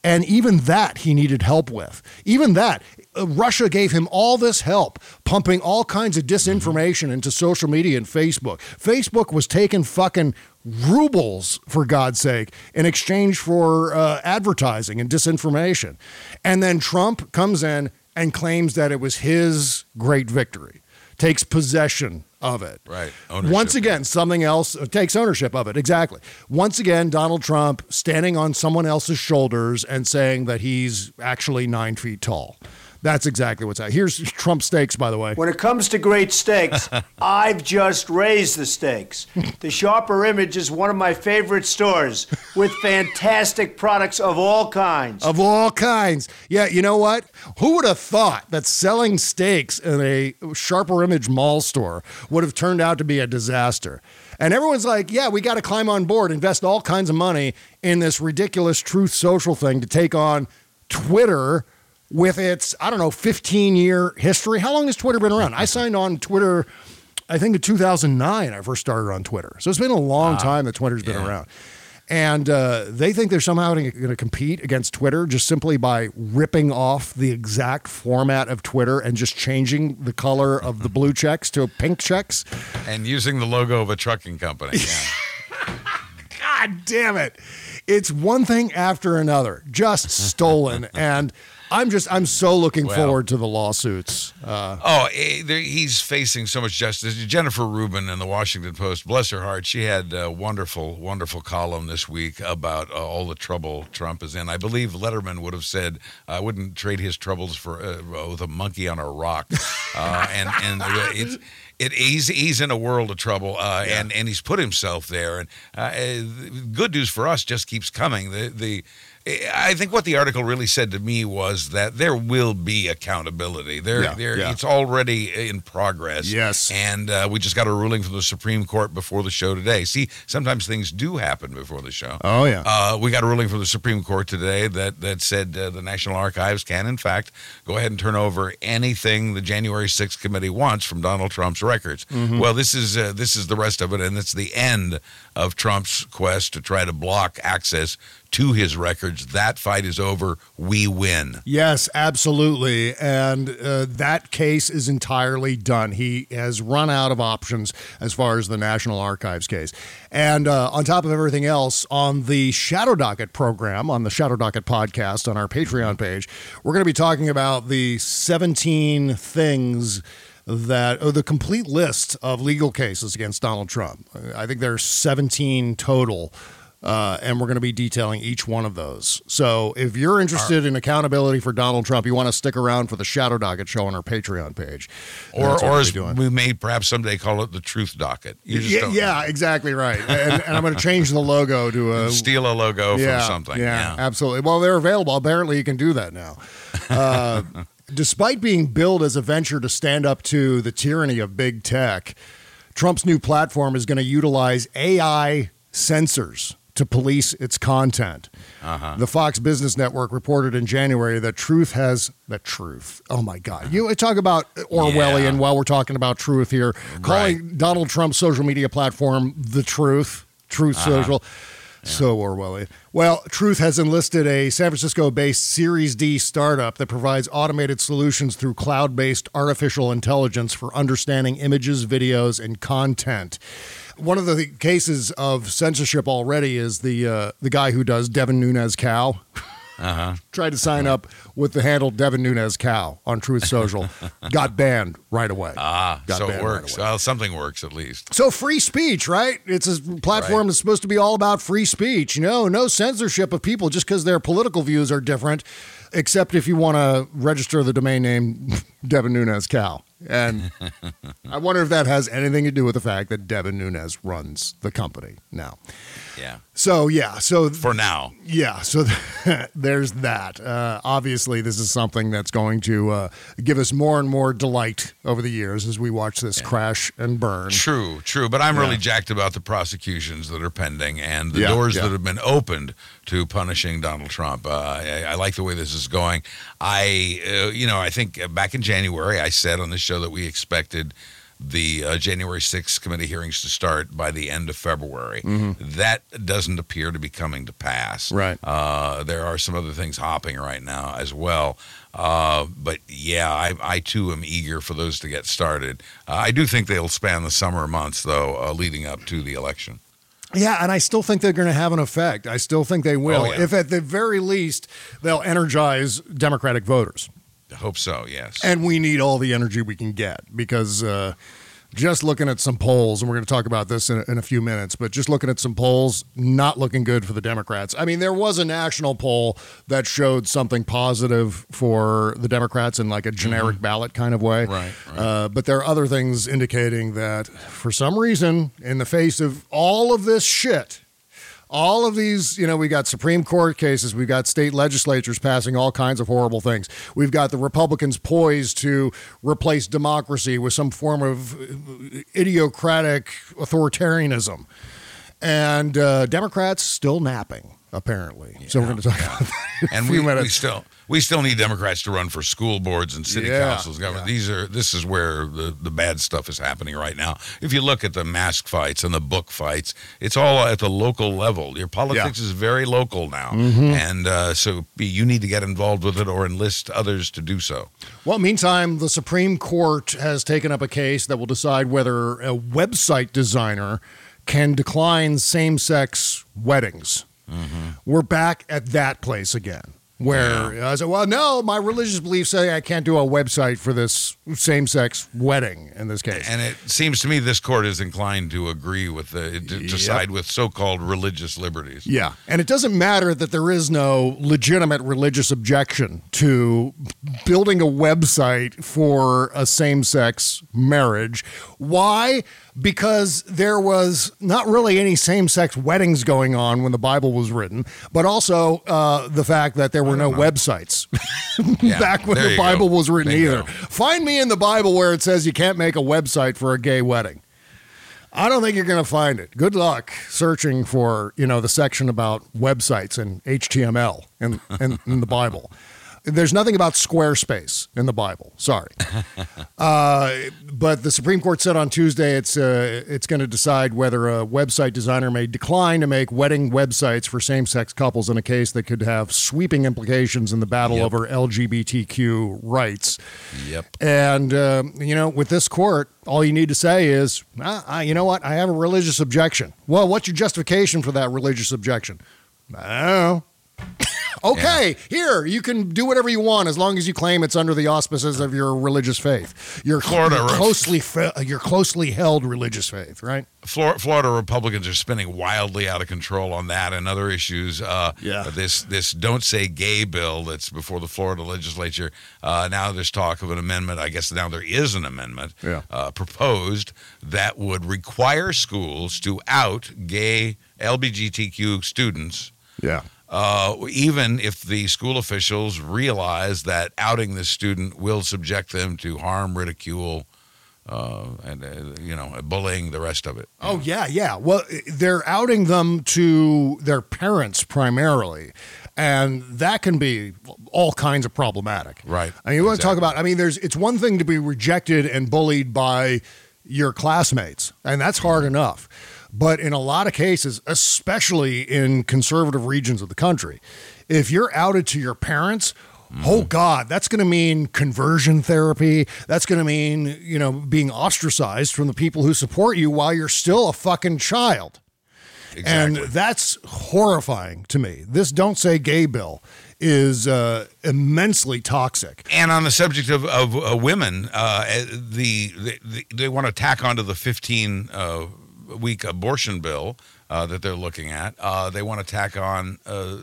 And even that he needed help with. Even that, uh, Russia gave him all this help, pumping all kinds of disinformation into social media and Facebook. Facebook was taking fucking rubles, for God's sake, in exchange for uh, advertising and disinformation. And then Trump comes in and claims that it was his great victory, takes possession of it. Right. Ownership. Once again, something else uh, takes ownership of it. Exactly. Once again, Donald Trump standing on someone else's shoulders and saying that he's actually nine feet tall. That's exactly what's happening. Here's Trump steaks, by the way. When it comes to great steaks, I've just raised the stakes. The Sharper Image is one of my favorite stores with fantastic products of all kinds. Of all kinds. Yeah, you know what? Who would have thought that selling steaks in a Sharper Image mall store would have turned out to be a disaster? And everyone's like, yeah, we got to climb on board, invest all kinds of money in this ridiculous Truth Social thing to take on Twitter with its, I don't know, 15 year history. How long has Twitter been around? I signed on Twitter, I think in 2009, I first started on Twitter. So it's been a long time that Twitter's been around. And uh, they think they're somehow going to compete against Twitter just simply by ripping off the exact format of Twitter and just changing the color of the blue checks to pink checks. And using the logo of a trucking company. Yeah. God damn it. It's one thing after another, just stolen. and I'm just, I'm so looking Well. forward to the lawsuits. Uh, Oh, eh, he's facing so much justice. Jennifer Rubin in the Washington Post, bless her heart, she had a wonderful, wonderful column this week about uh, all the trouble Trump is in. I believe Letterman would have said, "I wouldn't trade his troubles for uh, with a monkey on a rock." Uh, and and it's. It, he's, he's in a world of trouble, uh, and, and he's put himself there. And uh, eh, good news for us just keeps coming. The the I think what the article really said to me was that there will be accountability. There, Yeah, there, yeah. it's already in progress. Yes. and uh, we just got a ruling from the Supreme Court before the show today. See, sometimes things do happen before the show. Oh, yeah. Uh, we got a ruling from the Supreme Court today that that said uh, the National Archives can, in fact, go ahead and turn over anything the January 6th committee wants from Donald Trump's records. Mhm. Well, this is uh, this is the rest of it, and it's the end of Trump's quest to try to block access to his records. That fight is over. We win. Yes, absolutely. And uh, that case is entirely done. He has run out of options as far as the National Archives case. And uh, on top of everything else, on the Shadow Docket program, on the Shadow Docket podcast on our Patreon page, we're going to be talking about the 17 things that oh, the complete list of legal cases against Donald Trump. I think there are 17 total. Uh, and we're going to be detailing each one of those. So, if you're interested in accountability for Donald Trump, you want to stick around for the Shadow Docket show on our Patreon page. Or, or as we may perhaps someday call it the Truth Docket. Yeah, yeah, exactly right. And, and I'm going to change the logo to a steal a logo yeah, from something. Yeah, absolutely. Well, they're available. Apparently, you can do that now. Uh, despite being billed as a venture to stand up to the tyranny of big tech, Trump's new platform is going to utilize AI censors to police its content. Uh-huh. The Fox Business Network reported in January that Truth has that Truth. Oh my God! You talk about Orwellian Yeah. while we're talking about Truth here, calling Donald Trump's social media platform the Truth, Truth Uh-huh. Social. So Orwellian. Well, Truth has enlisted a San Francisco based Series D startup that provides automated solutions through cloud based artificial intelligence for understanding images, videos, and content. One of the cases of censorship already is the uh, the guy who does Devin Nunes Cow. Uh-huh. Tried to sign up with the handle Devin Nunes Cow on Truth Social, got banned right away. Ah, Got so it right works. well, something works at least. So free speech, right? It's a platform that's supposed to be all about free speech. No, no censorship of people just because their political views are different, except if you want to register the domain name Devin Nunes Cow. And I wonder if that has anything to do with the fact that Devin Nunes runs the company now. Yeah. So yeah, so For now. yeah, so there's that. Uh, obviously, this is something that's going to uh, give us more and more delight over the years as we watch this crash and burn. True, true. But I'm really jacked about the prosecutions that are pending and the Yeah, doors yeah. that have been opened to punishing Donald Trump. Uh, I, I like the way this is going. I, uh, you know, I think back in January, I said on the show that we expected the uh, January 6th committee hearings to start by the end of February. Mhm. That doesn't appear to be coming to pass. Right. Uh, there are some other things hopping right now as well. Uh, but yeah, I, I too am eager for those to get started. Uh, I do think they'll span the summer months, though, uh, leading up to the election. Yeah, and I still think they're going to have an effect. I still think they will. Oh, yeah. If at the very least they'll energize Democratic voters. I hope so, yes. And we need all the energy we can get because uh, just looking at some polls, and we're going to talk about this in a, in a few minutes, but just looking at some polls, not looking good for the Democrats. I mean, there was a national poll that showed something positive for the Democrats in like a generic ballot kind of way. Mm-hmm. Right, right. Uh, but there are other things indicating that for some reason, in the face of all of this shit, all of these, you know, we got Supreme Court cases, we've got state legislatures passing all kinds of horrible things. We've got the Republicans poised to replace democracy with some form of idiocratic authoritarianism. And uh, Democrats still napping, apparently. so we're going to talk about that and we, we still we still need Democrats to run for school boards and city Yeah, councils. Government. These are this is where the, the bad stuff is happening right now. If you look at the mask fights and the book fights, it's all at the local level. Your politics is very local now, Mhm. and uh, so you need to get involved with it or enlist others to do so. Well, meantime, the Supreme Court has taken up a case that will decide whether a website designer can decline same sex weddings. We're back at that place again. Where I said, well, no, my religious beliefs say I can't do a website for this same sex wedding in this case. And it seems to me this court is inclined to agree with the to, Yep. side with so-called religious liberties. Yeah. And it doesn't matter that there is no legitimate religious objection to building a website for a same sex marriage. Why? Because there was not really any same sex weddings going on when the Bible was written, but also uh, the fact that there were no websites Yeah, back when the Bible go. was written Bingo. either. Find me in the Bible where it says you can't make a website for a gay wedding. I don't think you're going to find it. Good luck searching for, you know, the section about websites and HTML in, in, in the Bible. There's nothing about Squarespace in the Bible. Sorry. Uh, but the Supreme Court said on Tuesday it's uh, it's going to decide whether a website designer may decline to make wedding websites for same-sex couples in a case that could have sweeping implications in the battle Yep. over LGBTQ rights. Yep. And um, you know, with this court, all you need to say is, ah, I, you know what, I have a religious objection. Well, what's your justification for that religious objection? I don't know. okay, here you can do whatever you want as long as you claim it's under the auspices of your religious faith. Your, Florida your closely fe- your closely held religious faith, right? Flor- Florida Republicans are spinning wildly out of control on that and other issues. Uh, Yeah. This this don't say gay bill that's before the Florida legislature. Uh, now there's talk of an amendment. I guess now there is an amendment Yeah. uh, proposed that would require schools to out gay LGBTQ students. Yeah. Uh, even if the school officials realize that outing the student will subject them to harm, ridicule, uh, and uh, you know, bullying, the rest of it. Oh yeah, yeah. Well, they're outing them to their parents primarily, and that can be all kinds of problematic. Right. I mean, you want to talk about? I mean, there's it's one thing to be rejected and bullied by your classmates, and that's hard enough. But in a lot of cases, especially in conservative regions of the country, if you're outed to your parents, oh God, that's going to mean conversion therapy. That's going to mean, you know, being ostracized from the people who support you while you're still a fucking child. Exactly. And that's horrifying to me. This Don't Say Gay bill is uh, immensely toxic. And on the subject of, of uh, women, uh, the, the, they want to tack onto the 15 uh, week abortion bill uh, that they're looking at. Uh, they want to tack on, uh,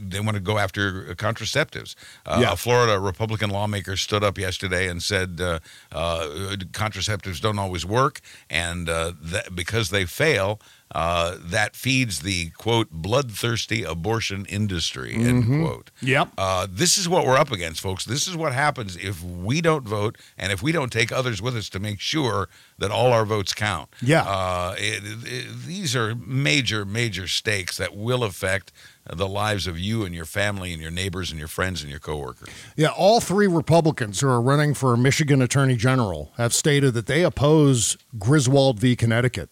they want to go after contraceptives. Uh, Yeah. A Florida Republican lawmaker stood up yesterday and said uh, uh, contraceptives don't always work, and uh, that because they fail, uh, that feeds the quote bloodthirsty abortion industry end Mhm. quote. Yep. Uh, this is what we're up against, folks. This is what happens if we don't vote and if we don't take others with us to make sure that all our votes count. Yeah. Uh, it, it- these are major, major stakes that will affect the lives of you and your family and your neighbors and your friends and your coworkers. Yeah, all three Republicans who are running for Michigan Attorney General have stated that they oppose Griswold v. Connecticut.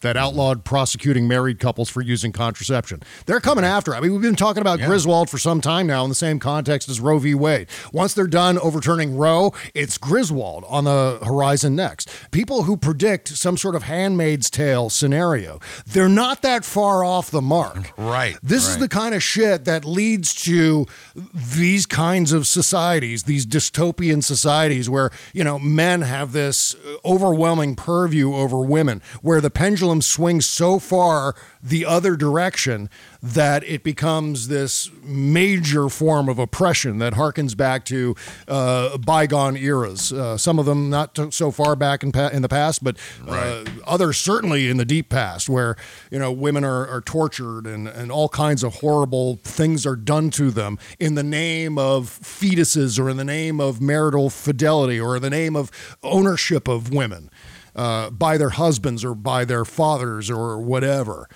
That outlawed prosecuting married couples for using contraception. They're coming after. I mean, we've been talking about Griswold for some time now in the same context as Roe v. Wade. Once they're done overturning Roe, it's Griswold on the horizon next. People who predict some sort of Handmaid's Tale scenario, they're not that far off the mark. Right. This is the kind of shit that leads to these kinds of societies, these dystopian societies where, you know, men have this overwhelming purview over women, where the pendulum swings so far the other direction that it becomes this major form of oppression that harkens back to uh, bygone eras. Uh, some of them not to, so far back in, pa- in the past, but uh, others certainly in the deep past, where you know women are, are tortured and, and all kinds of horrible things are done to them in the name of fetuses or in the name of marital fidelity or in the name of ownership of women uh, by their husbands or by their fathers or whatever.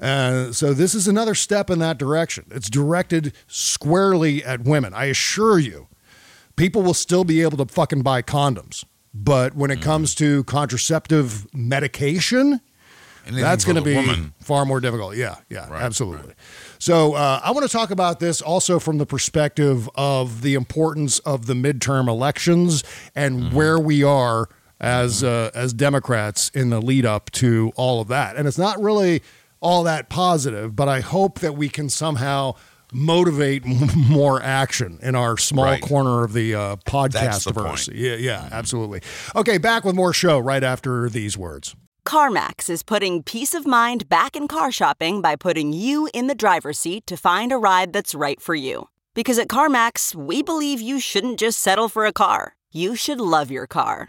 Uh, so this is another step in that direction. It's directed squarely at women. I assure you, people will still be able to fucking buy condoms. But when it comes to contraceptive medication, Anything that's going to be woman. far more difficult. Yeah, yeah, absolutely. So uh, I want to talk about this also from the perspective of the importance of the midterm elections and Mm-hmm. where we are as uh, as Democrats in the lead up to all of that. And it's not really all that positive, but I hope that we can somehow motivate more action in our small Right. corner of the uh, podcast That's the verse. point. Yeah, yeah, absolutely. Okay, back with more show right after these words. CarMax is putting peace of mind back in car shopping by putting you in the driver's seat to find a ride that's right for you. Because at CarMax, we believe you shouldn't just settle for a car, you should love your car.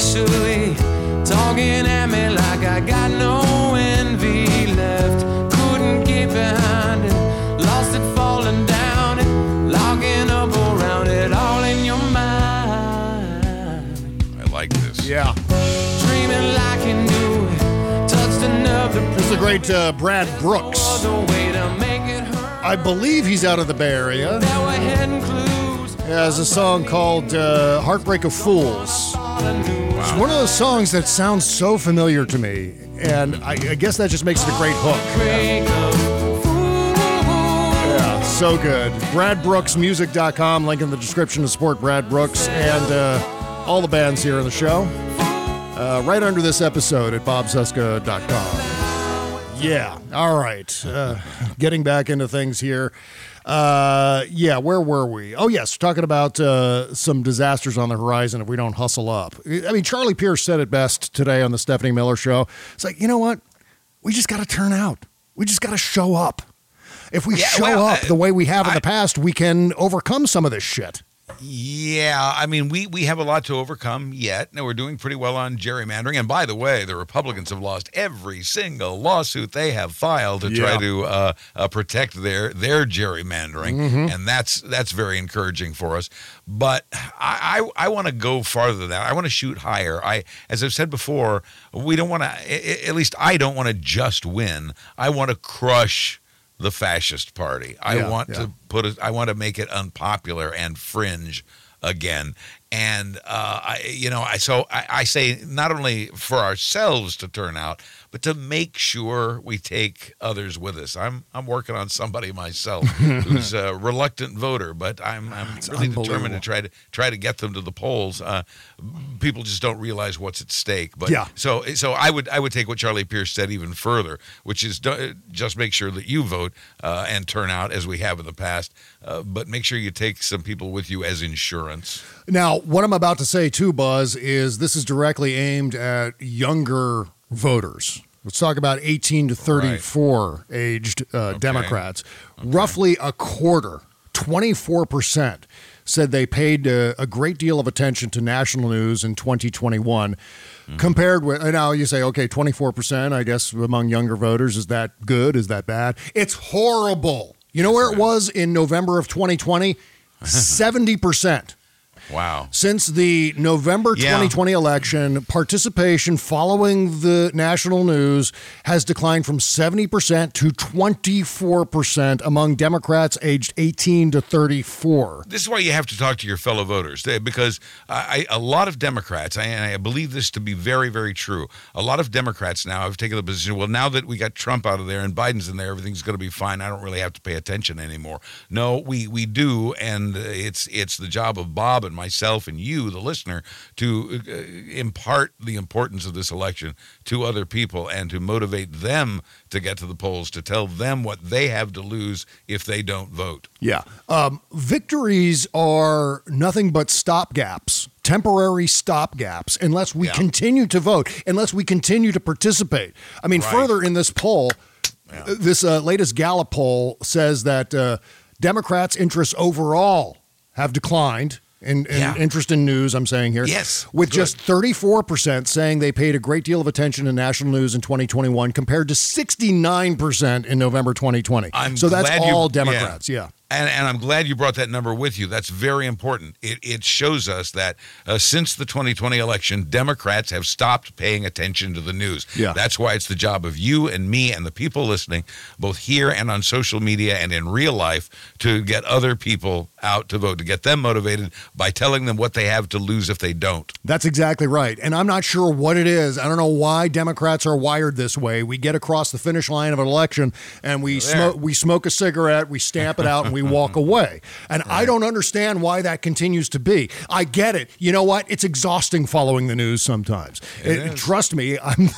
Actually, talking at me like I got no envy left. Couldn't get behind it, lost it falling down it, locking up around it, all in your mind. I like this. Yeah. Dreaming like you knew it, touched another This is the great uh, Brad Brooks. the way to make it hurt. I believe he's out of the Bay Area. Now we're heading clues. He has a song called uh, Heartbreak of Fools. It's one of those songs that sounds so familiar to me, and I, I guess that just makes it a great hook. Yeah, so good. BradBrooksMusic.com, link in the description to support Brad Brooks and uh, all the bands here in the show. Uh, right under this episode at bobcesca.com. Yeah, all right. Uh, getting back into things here. Uh, yeah, where were we? Oh, yes, talking about uh, some disasters on the horizon if we don't hustle up. I mean, Charlie Pierce said it best today on the Stephanie Miller show. It's like, you know what? We just got to turn out. We just got to show up. If we Yeah, show well, up uh, the way we have in the past, we can overcome some of this shit. Yeah, I mean, we we have a lot to overcome yet. Now we're doing pretty well on gerrymandering. And by the way, the Republicans have lost every single lawsuit they have filed to try to uh, uh, protect their their gerrymandering, Mhm. and that's that's very encouraging for us. But I I, I want to go farther than that. I want to shoot higher. I, as I've said before, we don't want to. At least I don't want to just win. I want to crush the fascist party. I Yeah, want yeah. to put it. I want to make it unpopular and fringe again. And uh, I, you know, I so I, I say not only for ourselves to turn out, but to make sure we take others with us. I'm I'm working on somebody myself who's a reluctant voter, but I'm I'm really determined to try to try to get them to the polls. Uh, people just don't realize what's at stake. But Yeah. so so I would I would take what Charlie Pierce said even further, which is do, just make sure that you vote uh, and turn out as we have in the past, uh, but make sure you take some people with you as insurance. Now, what I'm about to say too, Buzz, is this is directly aimed at younger voters. let's talk about 18 to 34 aged uh, Democrats. Roughly a quarter, 24%, said they paid uh, a great deal of attention to national news in 2021. Compared with, now you say, okay, 24%, I guess, among younger voters. Is that good? Is that bad? It's horrible. You know where it was in November of 2020? 70%. Wow. Since the November Yeah. 2020 election, participation following the national news has declined from 70% to 24% among Democrats aged 18 to 34. This is why you have to talk to your fellow voters eh, because I, I, a lot of Democrats, I, and I believe this to be very, very true. A lot of Democrats now have taken the position well, now that we got Trump out of there and Biden's in there, everything's going to be fine. I don't really have to pay attention anymore. No, we, we do. And it's, it's the job of Bob and myself and you, the listener, to uh, impart the importance of this election to other people and to motivate them to get to the polls, to tell them what they have to lose if they don't vote. Yeah. Um, victories are nothing but stopgaps, temporary stopgaps, unless we continue to vote, unless we continue to participate. I mean, Right. further in this poll, uh, this uh, latest Gallup poll says that uh, Democrats' interests overall have declined. In, in Yeah. interest in news, I'm saying here. Yes, With good. just 34% saying they paid a great deal of attention to national news in 2021 compared to 69% in November 2020. I'm so that's glad you- all yeah. Democrats. yeah. And, and I'm glad you brought that number with you. That's very important. It, it shows us that uh, since the 2020 election, Democrats have stopped paying attention to the news. Yeah. That's why it's the job of you and me and the people listening, both here and on social media and in real life, to get other people out to vote, to get them motivated by telling them what they have to lose if they don't. That's exactly right. And I'm not sure what it is. I don't know why Democrats are wired this way. We get across the finish line of an election and we smoke we smoke a cigarette, we stamp it out and we walk away. And I don't understand why that continues to be. I get it. You know what? It's exhausting following the news sometimes. It It- trust me, I'm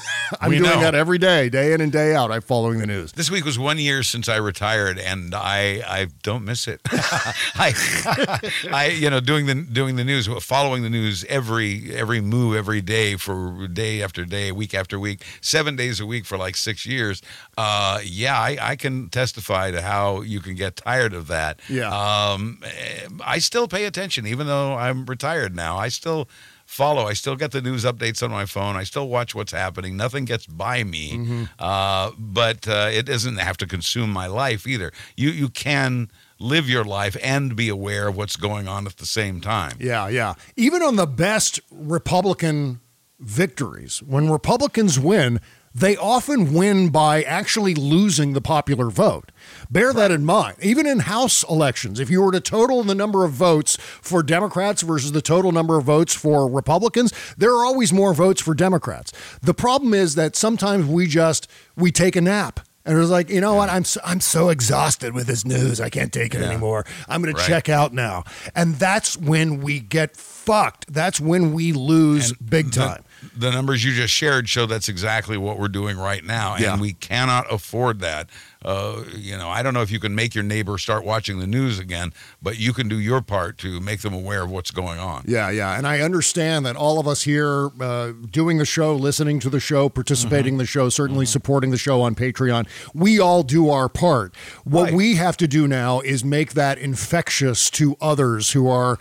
I'm We doing know. that every day, day in and day out. I'm following the news. This week was one year since I retired, and I I don't miss it. I, I you know doing the doing the news, following the news every every move every day for day after day, week after week, seven days a week for like six years. Uh, yeah, I, I can testify to how you can get tired of that. Yeah. Um, I still pay attention, even though I'm retired now. I still follow. I still get the news updates on my phone. I still watch what's happening. Nothing gets by me, Mm-hmm. uh, but uh, it doesn't have to consume my life either. You you can live your life and be aware of what's going on at the same time. Yeah, yeah. Even on the best Republican victories, when Republicans win, they often win by actually losing the popular vote. Bear that in mind. Even in House elections, if you were to total the number of votes for Democrats versus the total number of votes for Republicans, there are always more votes for Democrats. The problem is that sometimes we just we take a nap. And it was like, you know what? I'm so, I'm so exhausted with this news. I can't take it anymore. I'm going Right. to check out now. And that's when we get fucked. That's when we lose big time. The, the numbers you just shared show that's exactly what we're doing right now, Yeah. and we cannot afford that. Uh, you know, I don't know if you can make your neighbor start watching the news again, but you can do your part to make them aware of what's going on. Yeah, yeah. And I understand that all of us here uh, doing the show, listening to the show, participating in the show, certainly supporting the show on Patreon, we all do our part. What we have to do now is make that infectious to others who are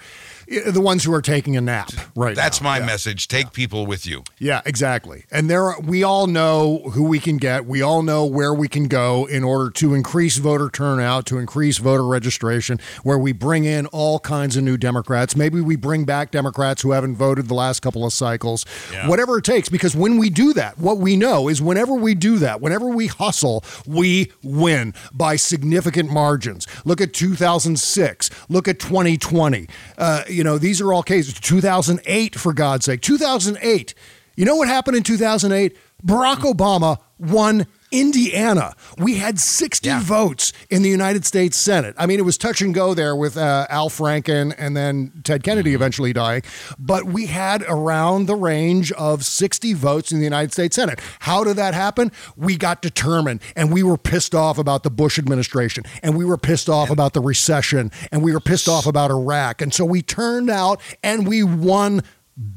the ones who are taking a nap right That's now. my Yeah. message. Take people with you. Yeah, exactly. And there, we all know who we can get. We all know where we can go in order to increase voter turnout, to increase voter registration, where we bring in all kinds of new Democrats. Maybe we bring back Democrats who haven't voted the last couple of cycles. Yeah. Whatever it takes, because when we do that, what we know is whenever we do that, whenever we hustle, we win by significant margins. Look at 2006. Look at 2020. Uh, you know, these are all cases. 2008, for God's sake. 2008. You know what happened in 2008? Barack Obama won Indiana. We had 60 votes in the United States Senate. I mean, it was touch and go there with uh, Al Franken and then Ted Kennedy eventually dying. But we had around the range of 60 votes in the United States Senate. How did that happen? We got determined and we were pissed off about the Bush administration and we were pissed off about the recession and we were pissed off about Iraq. And so we turned out and we won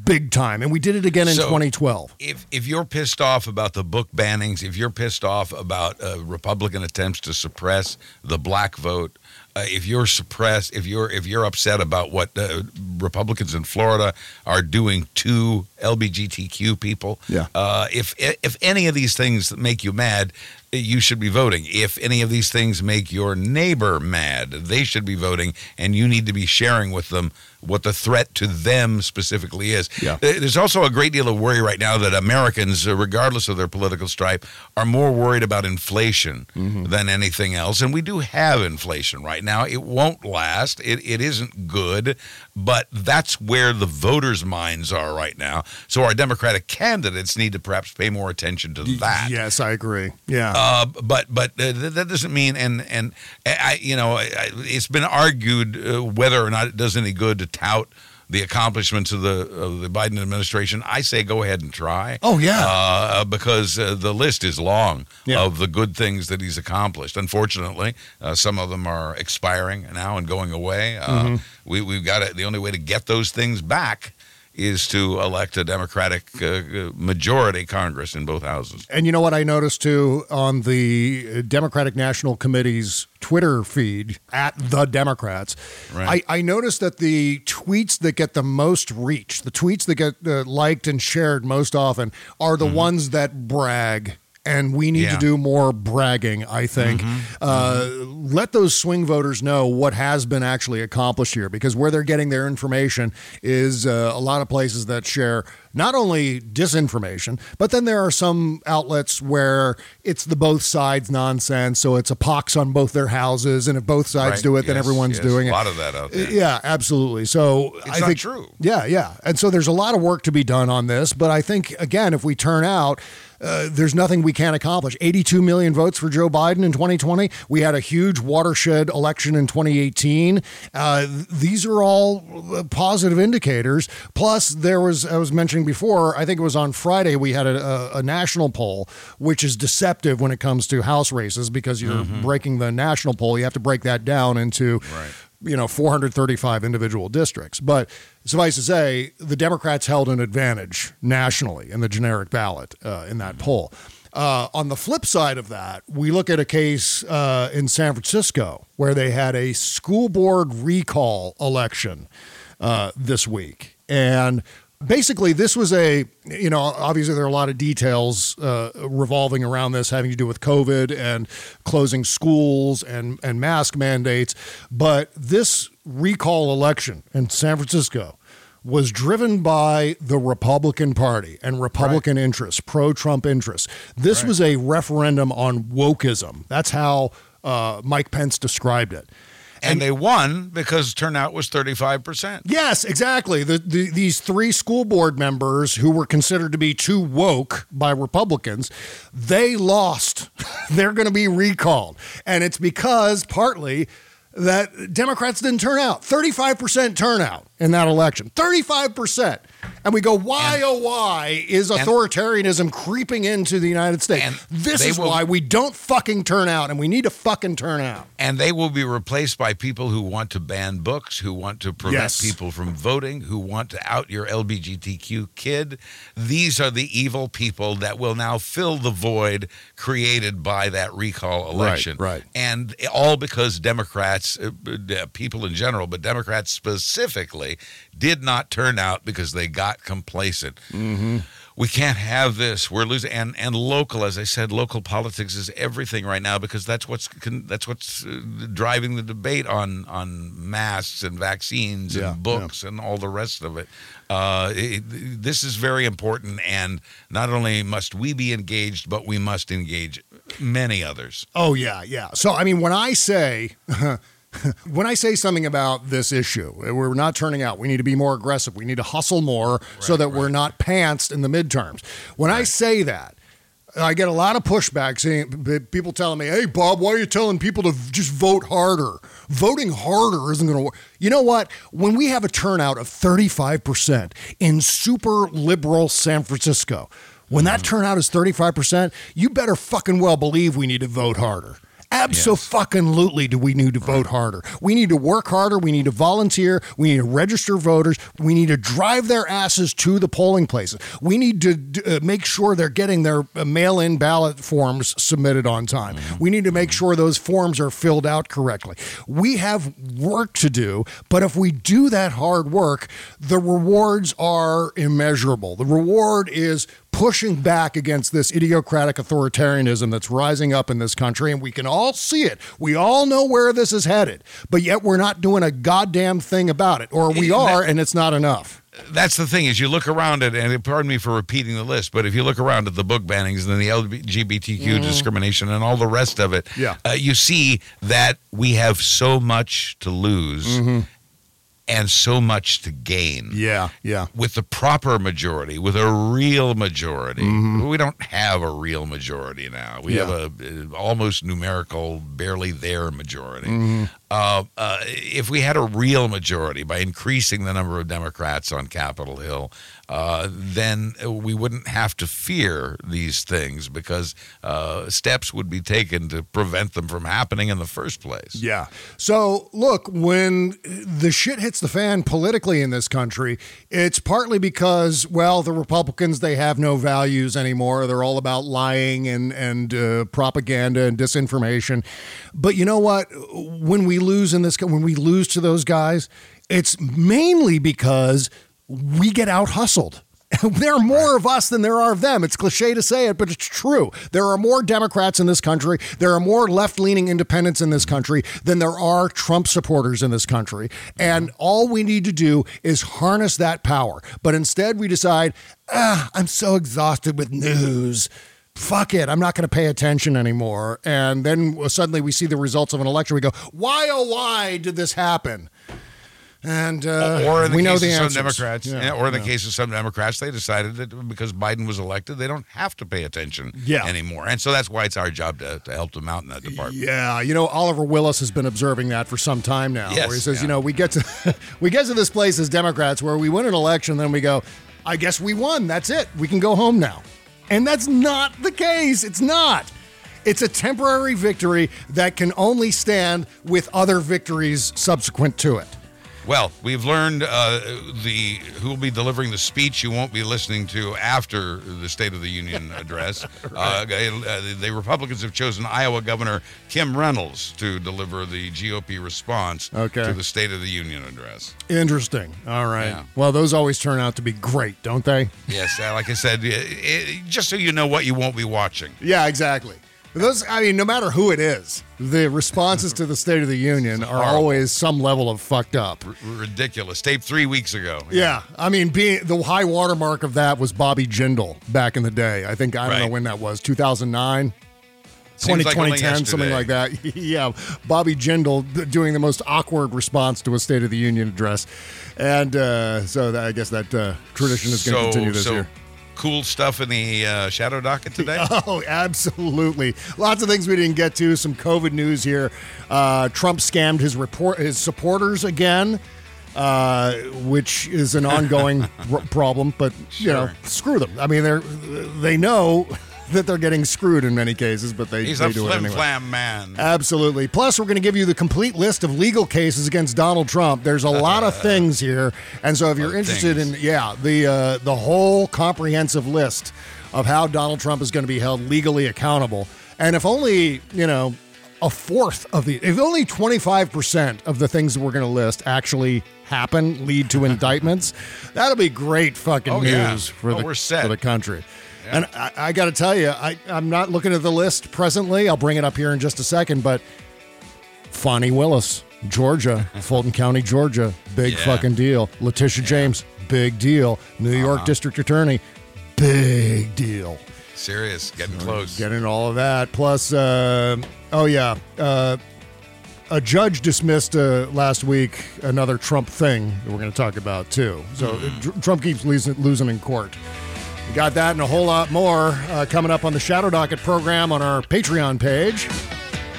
big time. And we did it again in So- 2012. If if you're pissed off about the book bannings, if you're pissed off about uh, Republican attempts to suppress the black vote, uh, if you're suppressed, if you're if you're upset about what uh, Republicans in Florida are doing to LGBTQ people, Yeah. uh, if if any of these things make you mad, you should be voting. If any of these things make your neighbor mad, they should be voting, and you need to be sharing with them what the threat to them specifically is. Yeah. There's also a great deal of worry right now that Americans, uh, regardless of their political stripe, are more worried about inflation than anything else. And we do have inflation right now. It won't last. It, it isn't good, but that's where the voters' minds are right now. So our Democratic candidates need to perhaps pay more attention to that. Yes, I agree. Yeah. Uh, but but uh, th- that doesn't mean and and I you know I- it's been argued uh, whether or not it does any good to tout the accomplishments of the of the Biden administration. I say go ahead and try. Oh, yeah. uh, because uh, the list is long Yeah. of the good things that he's accomplished. Unfortunately, uh, some of them are expiring now and going away. Uh, Mhm. We we've got to, the only way to get those things back. Is to elect a Democratic uh, uh, majority Congress in both houses. And you know what I noticed too on the Democratic National Committee's Twitter feed at the Democrats. Right. I, I noticed that the tweets that get the most reach, the tweets that get uh, liked and shared most often, are the ones that brag. And we need Mm-hmm. Yeah. to do more bragging, I think. Uh, Let those swing voters know what has been actually accomplished here because where they're getting their information is uh, a lot of places that share not only disinformation, but then there are some outlets where it's the both sides nonsense. So it's a pox on both their houses. And if both sides Right. do it, then everyone's yes. doing A lot of that out there. Yeah, absolutely. So It's I think true. Yeah, yeah. And so there's a lot of work to be done on this. But I think, again, if we turn out, uh, there's nothing we can't accomplish. 82 million votes for Joe Biden in 2020. We had a huge watershed election in 2018. Uh, these are all uh, positive indicators. Plus, there was, I was mentioning before, I think it was on Friday, we had a, a, a national poll, which is deceptive when it comes to House races because you're Mm-hmm. breaking the national poll. You have to break that down into you know 435 individual districts. But suffice to say the democrats held an advantage nationally in the generic ballot uh, in that poll. Uh, on the flip side of that we look at a case uh, in san francisco where they had a school board recall election uh, this week. And basically this was a you know obviously there are a lot of details uh, revolving around this having to do with covid and closing schools and and mask mandates but this recall election in san francisco was driven by the Republican Party and Republican interests, pro Trump interests. This was a referendum on wokeism. That's how uh, Mike Pence described it. And they won because turnout was 35%. Yes, exactly. The, the, these three school board members who were considered to be too woke by Republicans, they lost. They're going to be recalled. And it's because partly that Democrats didn't turn out. 35% turnout in that election. 35%. And we go, why, oh, why is authoritarianism creeping into the United States? This is will- why we don't fucking turn out, and we need to fucking turn out. And they will be replaced by people who want to ban books, who want to prevent Yes. people from voting, who want to out your LGBTQ kid. These are the evil people that will now fill the void created by that recall election. right. right. And all because Democrats, uh, uh, people in general, but Democrats specifically, did not turn out because they got complacent. Mm-hmm. We can't have this. We're losing, and and local, as I said, local politics is everything right now because that's what's that's what's uh, driving the debate on on masks and vaccines Yeah, and books and all the rest of it. Uh, it. This is very important, and not only must we be engaged, but we must engage many others. Oh yeah, yeah. So I mean, when I say when I say something about this issue, we're not turning out. We need to be more aggressive. We need to hustle more so that we're not pantsed in the midterms. When I say that. I get a lot of pushback saying people telling me, "Hey Bob, why are you telling people to just vote harder? Voting harder isn't going to work." You know what? When we have a turnout of 35% in super liberal San Francisco, when that mm-hmm. turnout is 35%, you better fucking well believe we need to vote harder. Absolutely, do we need to vote harder? We need to work harder. We need to volunteer. We need to register voters. We need to drive their asses to the polling places. We need to uh, make sure they're getting their uh, mail in ballot forms submitted on time. We need to make sure those forms are filled out correctly. We have work to do, but if we do that hard work, the rewards are immeasurable. The reward is pushing back against this idiocratic authoritarianism that's rising up in this country, and we can all see it. We all know where this is headed, but yet we're not doing a goddamn thing about it, or we are, and it's not enough. That's the thing is you look around at, and pardon me for repeating the list, but if you look around at the book bannings and the LGBTQ Mhm. discrimination and all the rest of it, Yeah. uh, you see that we have so much to lose Mhm. And so much to gain. Yeah, yeah. With the proper majority, with a real majority. Mhm. We don't have a real majority now. We have a uh, almost numerical, barely there majority. Mhm. Uh, uh, if we had a real majority by increasing the number of Democrats on Capitol Hill, uh, then we wouldn't have to fear these things because uh, steps would be taken to prevent them from happening in the first place. Yeah. So, look, when the shit hits the fan politically in this country, it's partly because, well, the Republicans, they have no values anymore. They're all about lying and, and uh, propaganda and disinformation. But you know what? When we lose in this, when we lose to those guys, it's mainly because we get out hustled. there are more of us than there are of them. It's cliche to say it, but it's true. There are more Democrats in this country. There are more left leaning independents in this country than there are Trump supporters in this country. And all we need to do is harness that power. But instead, we decide, ah, I'm so exhausted with news. Fuck it. I'm not going to pay attention anymore. And then suddenly we see the results of an election. We go, why, oh, why did this happen? And uh, or in the we know case the of some answers. Democrats, Yeah, yeah, or in the case of some Democrats, they decided that because Biden was elected, they don't have to pay attention Yeah. anymore. And so that's why it's our job to, to help them out in that department. Yeah, you know Oliver Willis has been observing that for some time now. Yes, where he says, yeah. you know, we get to we get to this place as Democrats where we win an election, then we go, I guess we won. That's it. We can go home now. And that's not the case. It's not. It's a temporary victory that can only stand with other victories subsequent to it. Well, we've learned uh, the who will be delivering the speech you won't be listening to after the State of the Union address. uh, uh, the Republicans have chosen Iowa Governor Kim Reynolds to deliver the GOP response Okay. to the State of the Union address. Interesting. All right. Yeah. Well, those always turn out to be great, don't they? Yes, uh, like I said, uh, uh, just so you know what you won't be watching. Yeah, exactly. Those, I mean, no matter who it is, the responses to the State of the Union are always some level of fucked up. R- ridiculous. Tape three weeks ago. Yeah, I mean, being the high watermark of that was Bobby Jindal back in the day. I think I don't know when that was, 2009, Seems like 2010, something like that. yeah, Bobby Jindal doing the most awkward response to a State of the Union address, and uh, so that, I guess that uh, tradition is going to So, continue this so year. Cool stuff in the uh, shadow docket today. Oh, absolutely. Lots of things we didn't get to. Some COVID news here. Uh, Trump scammed his report his supporters again, uh, which is an ongoing r- problem. But you know, screw them. I mean, they're they know that they're getting screwed in many cases, but they, He's they a do it flim anyway. flam man. Absolutely. Plus, we're going to give you the complete list of legal cases against Donald Trump. There's a lot of things here, and so if you're interested things. in, yeah, the uh, the whole comprehensive list of how Donald Trump is going to be held legally accountable, and if only you know a fourth of the, if only 25 percent of the things that we're going to list actually happen, lead to indictments, that'll be great fucking Oh, news yeah. for Oh, the for the country. And I, I got to tell you, I, I'm not looking at the list presently. I'll bring it up here in just a second, but Fani Willis, Georgia, Fulton County, Georgia, big Yeah. fucking deal. Letitia James, big deal. New York Uh-huh. District Attorney, big deal. Serious, getting close. Getting all of that. Plus, uh, oh yeah, uh, a judge dismissed uh, last week another Trump thing that we're going to talk about too. So. Tr- Trump keeps losing, losing in court. We got that and a whole lot more uh, coming up on the Shadow Docket program on our Patreon page.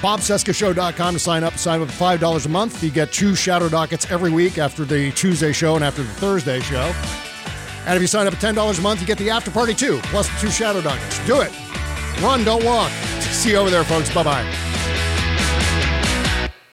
BobCescashow.com to sign up. Sign up for $5 a month. You get two Shadow Dockets every week after the Tuesday show and after the Thursday show. And if you sign up at $10 a month, you get the after party too, plus the two Shadow Dockets. Do it. Run, don't walk. See you over there, folks. Bye bye.